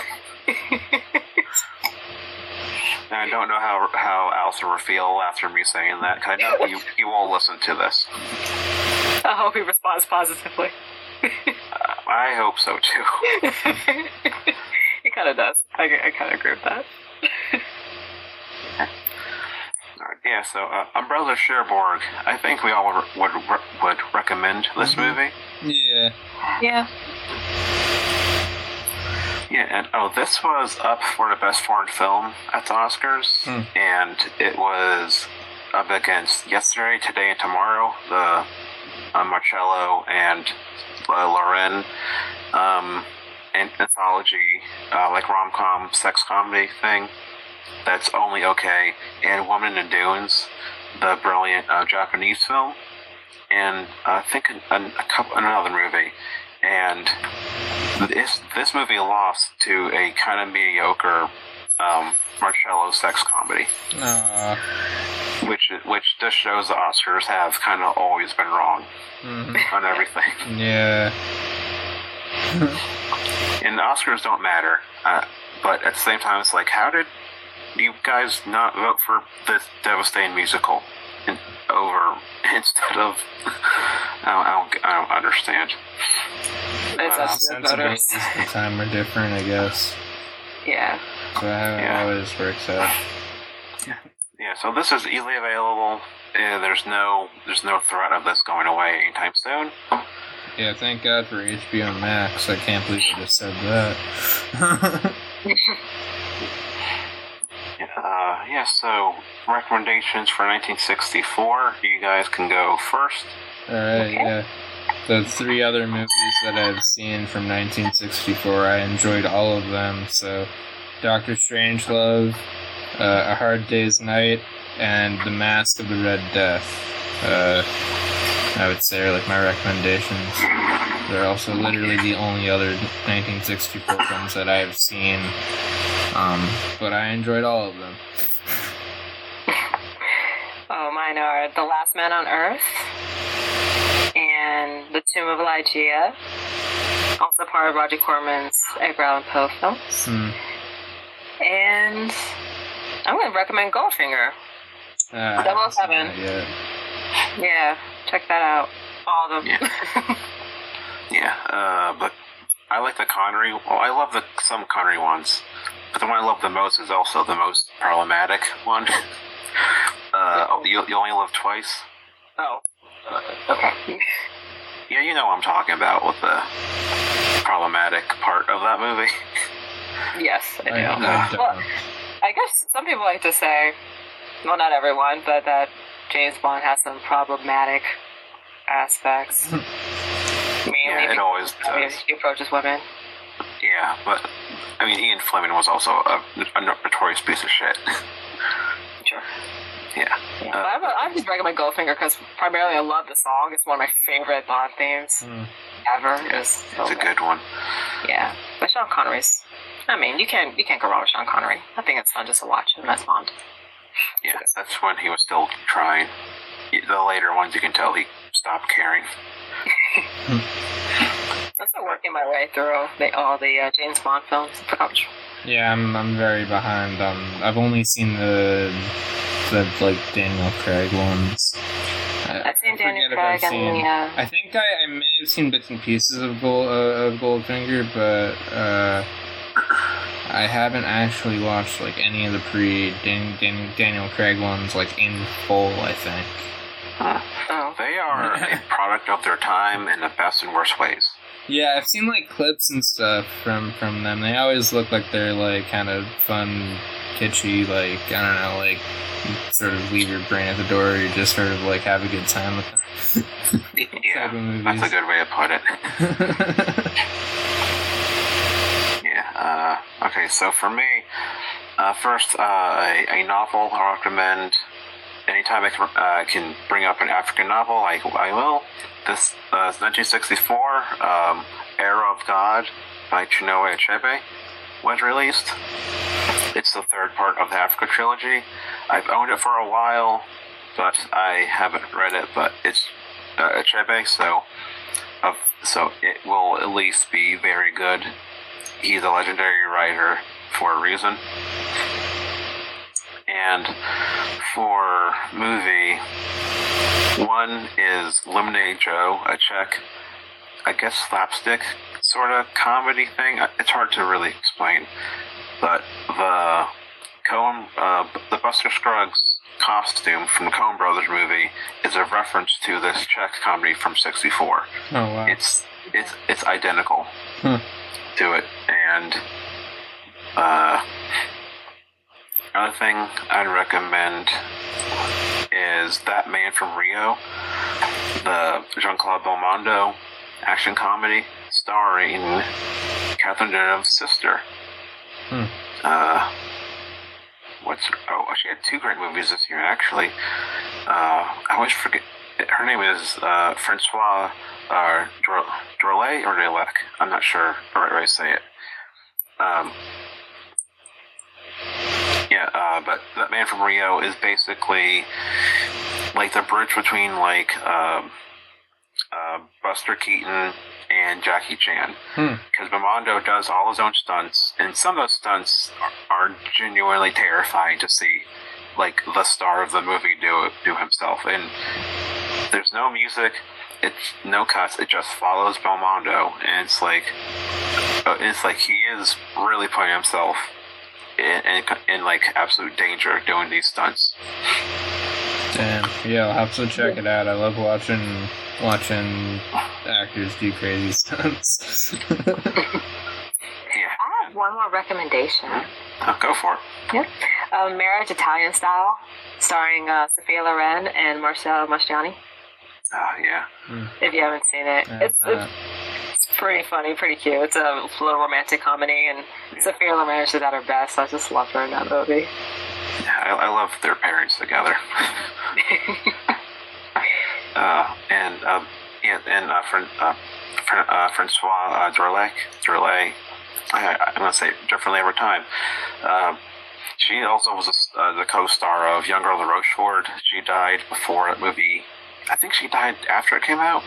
And I don't know how how Alistair will feel after me saying that, 'cause I know he, he won't listen to this. I hope he responds positively. Uh, I hope so too. he kind of does. I, I kind of agree with that. Alright, yeah, so uh, Umbrella Cherbourg, I think we all would would, would recommend this movie. yeah Yeah. Yeah, and oh, this was up for the best foreign film at the Oscars, Hmm. and it was up against Yesterday, Today, and Tomorrow, the uh, Marcello and uh, Loren um, an- anthology, uh, like rom com, sex comedy thing. That's only okay, and Woman in the Dunes, the brilliant uh, Japanese film, and I think an, an, a couple another movie, and this this movie lost to a kind of mediocre um, Marcello sex comedy, Aw. which which just shows the Oscars have kind of always been wrong Mhm. on everything, yeah and the Oscars don't matter. Uh, but at the same time, it's like, how did you guys not vote for this devastating musical over instead of? I don't, I don't, understand. It's Uh, us the sensibilities at the time were different i guess Yeah. so how Yeah. how it always works out Yeah, so this is easily available. Uh, there's no there's no threat of this going away anytime soon. yeah thank god for hbo max i can't believe i just said that Uh, yeah, so recommendations for 1964. You guys can go first. All right, Okay. yeah. The three other movies that I've seen from 1964, I enjoyed all of them. So, Doctor Strangelove, uh, A Hard Day's Night, and The Mask of the Red Death. Uh, I would say are like my recommendations. They're also literally the only other 1964 films that I have seen. Um, but I enjoyed all of them. Oh, mine are The Last Man on Earth and The Tomb of Ligeia. Also part of Roger Corman's Edgar Allan Poe films. Hmm. And I'm going to recommend Goldfinger. Uh, I haven't Double seen seven. Yeah, check that out. All of them. Yeah. Yeah, uh, but I like the Connery. Well, I love the some Connery ones, but the one I love the most is also the most problematic one. uh, you, you only live twice. oh. Uh, okay. Yeah, you know what I'm talking about with the problematic part of that movie. Yes, I do. I, I Well. I guess some people like to say, well, not everyone, but that James Bond has some problematic aspects. Mainly Yeah, it always because of the way does. he approaches women. Yeah, but I mean, Ian Fleming was also a, a notorious piece of shit. Sure. yeah. Yeah, Uh, but I, I just recommend Goldfinger because primarily I love the song. It's one of my favorite Bond themes Hmm. ever. Yeah, It's so It's a good one. Yeah, but Sean Connery's. I mean, you can't you can't go wrong with Sean Connery. I think it's fun just to watch him as Bond. Yeah, that's when he was still trying. The later ones, you can tell he stopped caring. I'm still working my way through the, all the uh, James Bond films. I forgot which Yeah, I'm I'm very behind. Um, I've only seen the the like Daniel Craig ones. I, I've seen I Daniel forget if I've Craig and seen- the. Uh, I think I, I may have seen bits and pieces of Gold uh, of Goldfinger, but uh, I haven't actually watched like any of the pre Dan, Dan, Daniel Craig ones like in full. I think. oh. They are a product of their time in the best and worst ways. Yeah, I've seen like clips and stuff from from them. They always look like they're like kind of fun, kitschy. Like I don't know, like sort of leave your brain at the door. Or you just sort of like have a good time with them. Yeah, that's a good way to put it. Yeah. Uh, okay, so for me, uh, first, uh, a, a novel I recommend. Anytime I can, uh, can bring up an African novel, I, I will. This uh, 1964, um, Arrow of God by Chinua Achebe was released. It's the third part of the Africa trilogy. I've owned it for a while, but I haven't read it. But it's uh, Achebe, so so it will at least be very good. He's a legendary writer for a reason. And for movie, one is Lemonade Joe, a Czech, I guess slapstick sort of comedy thing. Uh, It's hard to really explain, but the Coen, uh, the Buster Scruggs costume from the Coen Brothers movie is a reference to this Czech comedy from '64 oh wow. it's it's it's identical Hmm. to it and uh another thing i'd recommend is that man from rio the jean-claude belmondo action comedy starring catherine deneuve's sister Hmm. uh what's oh she had two great movies this year actually uh i always forget her name is uh francois uh, Dro- Drolet or Drelec. I'm not sure the right way to say it. Um, yeah, uh, but that man from Rio is basically like the bridge between like um, uh, Buster Keaton and Jackie Chan. Hmm. Because Belmondo does all his own stunts, and some of those stunts are, are genuinely terrifying to see. Like the star of the movie do it do himself, and there's no music it's no cuts. It just follows Belmondo, and it's like uh, it's like he is really putting himself in, in, in like absolute danger doing these stunts. Damn. Yeah, I'll have to check it out. I love watching watching actors do crazy stunts. Yeah, I have one more recommendation. Uh, go for it. Um, Marriage Italian Style, starring uh, Sophia Loren and Marcel Mastroianni. Uh, yeah, If you haven't seen it, And, it's, uh, it's it's pretty funny, pretty cute. It's a little romantic comedy, and Sophia Loren is at her best. I just love her in that movie. I, I love their parents together. uh, and uh, yeah, and uh, Fran, uh, Fran, uh, Francois uh, Drolet, Drolet. I, I'm gonna say differently every time. Uh, she also was a uh, the co-star of Young Girl the Rochefort. She died before that movie. I think she died after it came out.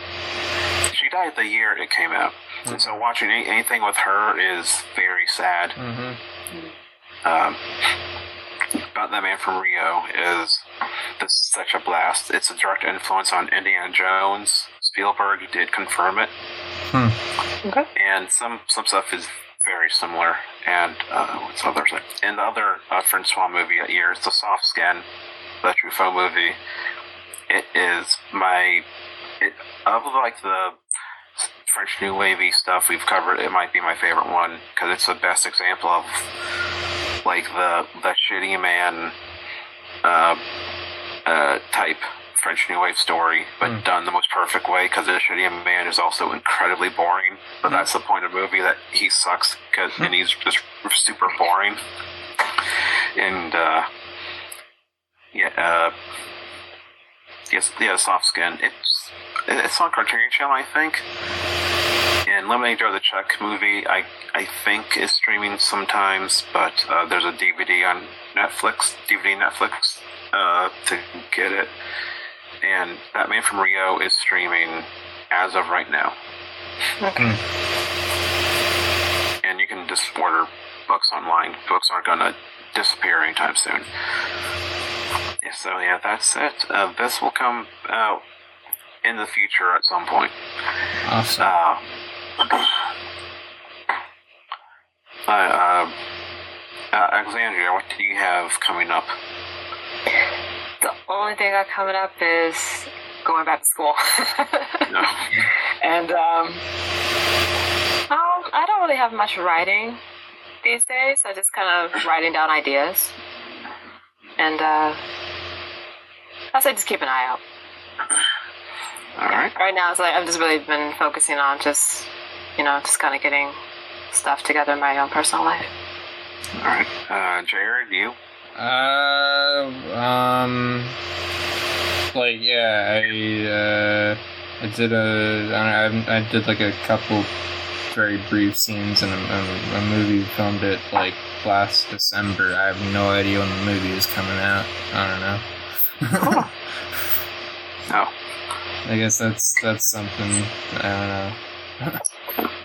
She died the year it came out. And so watching any, anything with her is very sad. Mm-hmm. Um, about that man from Rio is this is such a blast. It's a direct influence on Indiana Jones. Spielberg did confirm it, Okay. and some some stuff is very similar. And uh, what's others? And the other uh, Francois movie that year is The Soft Skin, the Truffaut movie. It is my it, of like the French New Wavy stuff we've covered. It might be my favorite one because it's the best example of like the the shitty man uh, uh, type French New Wave story, but Mm. done the most perfect way. Because the shitty man is also incredibly boring, but that's the point of the movie that he sucks because and he's just super boring. And uh, yeah, uh, yes, yeah, soft skin. It's it's on Criterion Channel, I think. And Lemonade Joe the Czech movie, I I think is streaming sometimes, but uh, there's a DVD on Netflix, DVD Netflix uh, to get it. And That Man from Rio is streaming as of right now. Okay. And you can just order books online. Books aren't going to disappear anytime soon. So yeah, that's it. Uh, this will come out in the future at some point. Awesome. Uh, uh, uh, Alexandria, what do you have coming up? The only thing I got coming up is going back to school. No. and um, um, I don't really have much writing these days. I just kind of writing down ideas, and uh, I say just keep an eye out. All right. Right now, it's like I've just really been focusing on just, you know, just kind of getting stuff together in my own personal life. All right. Uh, Jared, you? Uh, um, like yeah, I uh, I did a I, know, I I did like a couple very brief scenes in a, a, a movie. Filmed it like last December. I have no idea when the movie is coming out. I don't know. Oh. I guess that's that's something. I don't know.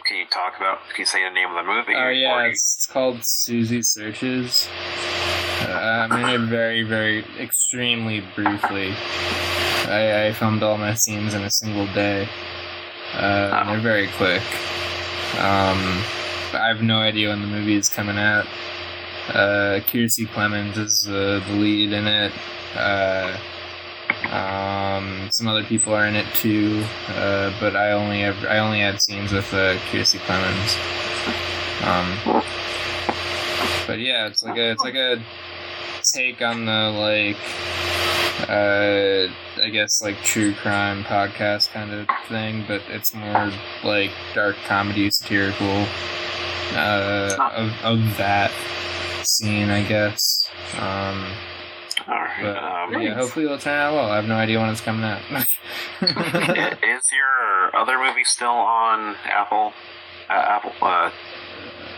Can you talk about? Can you say the name of the movie? Oh Or yeah, you- it's called Susie Searches. Uh, I'm in it very, very, extremely briefly. I, I filmed all my scenes in a single day. Uh, and they're very quick. Um, I have no idea when the movie is coming out. Uh, Kiersey Clemons is uh, the lead in it. Uh, um, some other people are in it too, uh, but I only have I only had scenes with uh, Kiersey Clemons. Um, but yeah, it's like a it's like a take on the like uh, I guess like true crime podcast kind of thing, but it's more like dark comedy, satirical uh, of, of that scene, I guess. Um, right. but Um, yeah, hopefully it'll turn out well. I have no idea when it's coming out. is your other movie still on Apple? Uh, Apple. Uh,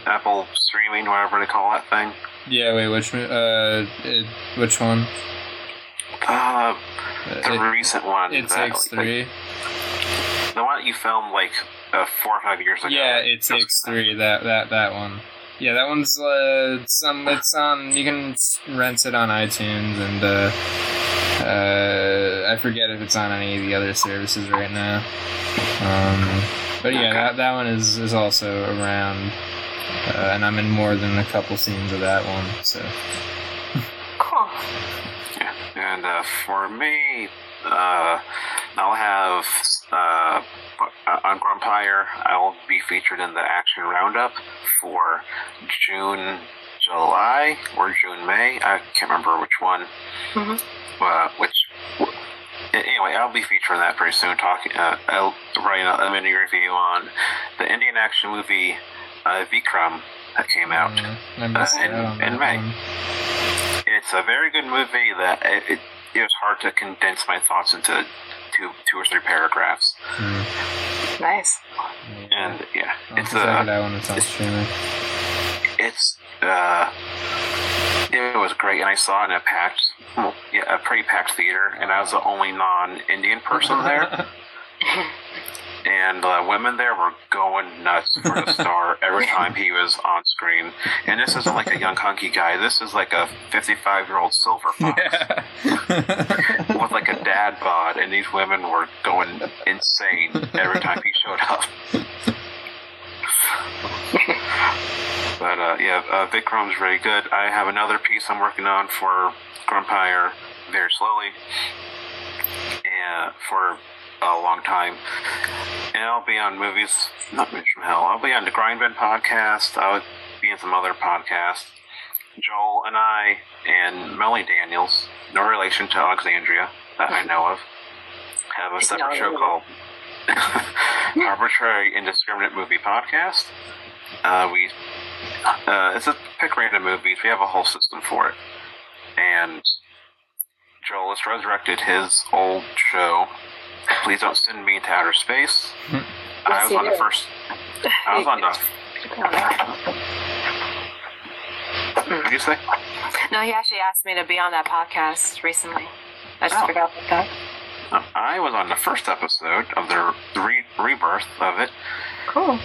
Apple streaming, whatever they call that thing. yeah, wait, which uh, it, which one? Uh, the It, recent one. it that, takes like, three. the one that you filmed like uh, four or five years ago. Yeah, it takes three. That that that one. Yeah, that one's uh, some. It's on. You can rent it on iTunes, and uh, uh, I forget if it's on any of the other services right now. Um, but yeah, Okay. that that one is is also around, uh, and I'm in more than a couple scenes of that one. So Cool. Yeah. And uh, for me, uh, I'll have uh, on Grumpire. I'll be featured in the action roundup for June, July, or June, May. I can't remember which one. Mhm. Uh, which. Anyway, I'll be featuring that pretty soon. Talking, uh, I'll write a mini review on the Indian action movie uh, Vikram that came out. uh, I missed in- in May. one. It's a very good movie that it, it, it was hard to condense my thoughts into two, two or three paragraphs. Hmm. Nice. And yeah, I'll it's have to check it a, it's on streaming. it's uh, it was great, and I saw it in a packed, yeah, a pretty packed theater, and I was the only non-Indian person there, and the women there were going nuts for the star every time he was on screen. And this isn't like a young hunky guy; this is like a fifty-five-year-old silver fox. yeah. with like a dad bod, and these women were going insane every time he showed up. but uh, yeah, uh, Vikram's really good. I have another piece I'm working on for Grumpire very slowly, and for a long time. And I'll be on movies, not Movies from Hell. I'll be on the Grindbin podcast. I'll be in some other podcasts. Joel and I and Melanie Daniels, no relation to Alexandria that I know of, have a separate show called Arbitrary Indiscriminate Movie Podcast. Uh, we uh, it's a pick random movies. We have a whole system for it, and Joel has resurrected his old show. Please don't send me into outer space. I was he on the first. I was on the. What did you say? No, he actually asked me to be on that podcast recently. I just Oh. forgot about that. Uh, I was on the first episode of the re- rebirth of it, Cool.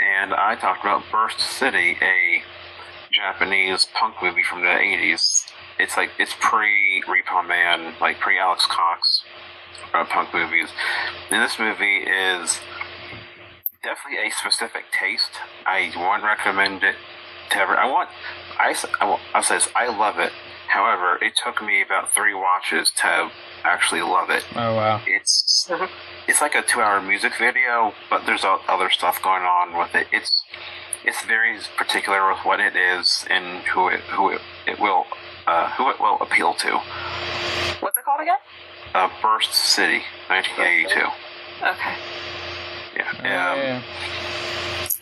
and I talked about Burst City, a Japanese punk movie from the 80s. It's like, it's pre Repo Man, like pre Alex Cox. Uh, punk movies. And this movie is definitely a specific taste. I wouldn't recommend it to ever. I want. I I'll say this. I love it. However, it took me about three watches to actually love it. Oh wow! It's it's like a two-hour music video, but there's other stuff going on with it. It's it's very particular with what it is and who it who it, it will uh, who it will appeal to. What's it called again? Uh, Burst City, 1982. Okay. Yeah. Um, yeah.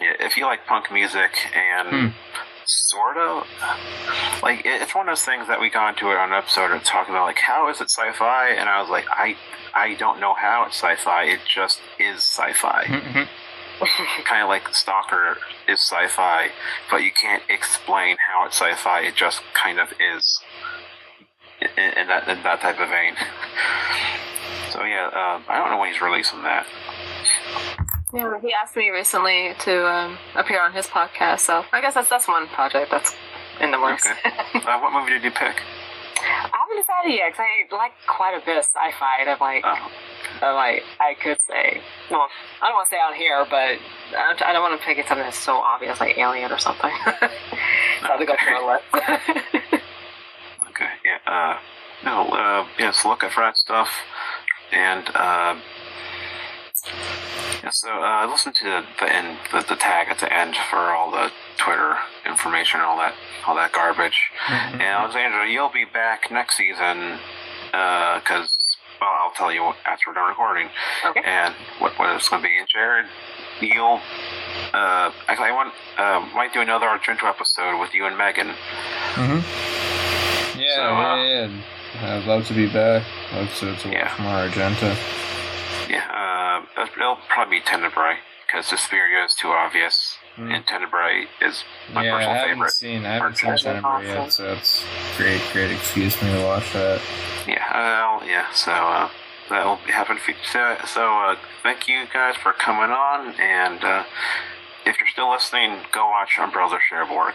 yeah. If you like punk music and hmm. sort of like it's one of those things that we got into it on an episode and talking about like how is it sci-fi and I was like I I don't know how it's sci-fi it just is sci-fi. Mm-hmm. kind of like Stalker is sci-fi, but you can't explain how it's sci-fi. It just kind of is in, in that in that type of vein. So yeah, uh, I don't know when he's releasing that. Yeah, he asked me recently to um, appear on his podcast, so I guess that's that's one project that's in the works. Okay. uh, what movie did you pick? I haven't decided yet because I like quite a bit of sci-fi. And I'm like, oh. I'm like I could say, well, I don't want to say on here, but I don't want to pick something that's so obvious like Alien or something. so I have to go through a list. okay, yeah, uh, no, uh, yes, look at that stuff, and uh, yeah, so uh, listen to the, the end, the, the tag at the end for all the Twitter information, and all that, all that garbage. Mm-hmm. And Alexandra, you'll be back next season uh, because. Uh, well, I'll tell you after we're done recording. Okay. And what, what it's going to be. And Jared, you'll uh, actually I want uh, might do another Argento episode with you and Megan. Mm-hmm. Yeah, so, uh, yeah, yeah. I'd love to be back. Love to, to watch yeah. more Argento. Yeah, uh, it'll probably be Tenebrae because Suspiria is too obvious, mm. and Tenebrae is my yeah, personal I haven't favorite. Seen, I haven't seen Tenebrae yet, so it's great, great excuse me to watch that. Yeah, well, yeah. So uh, that'll happen. So, so uh, thank you guys for coming on, and uh, if you're still listening, go watch Umbrella Cherbourg.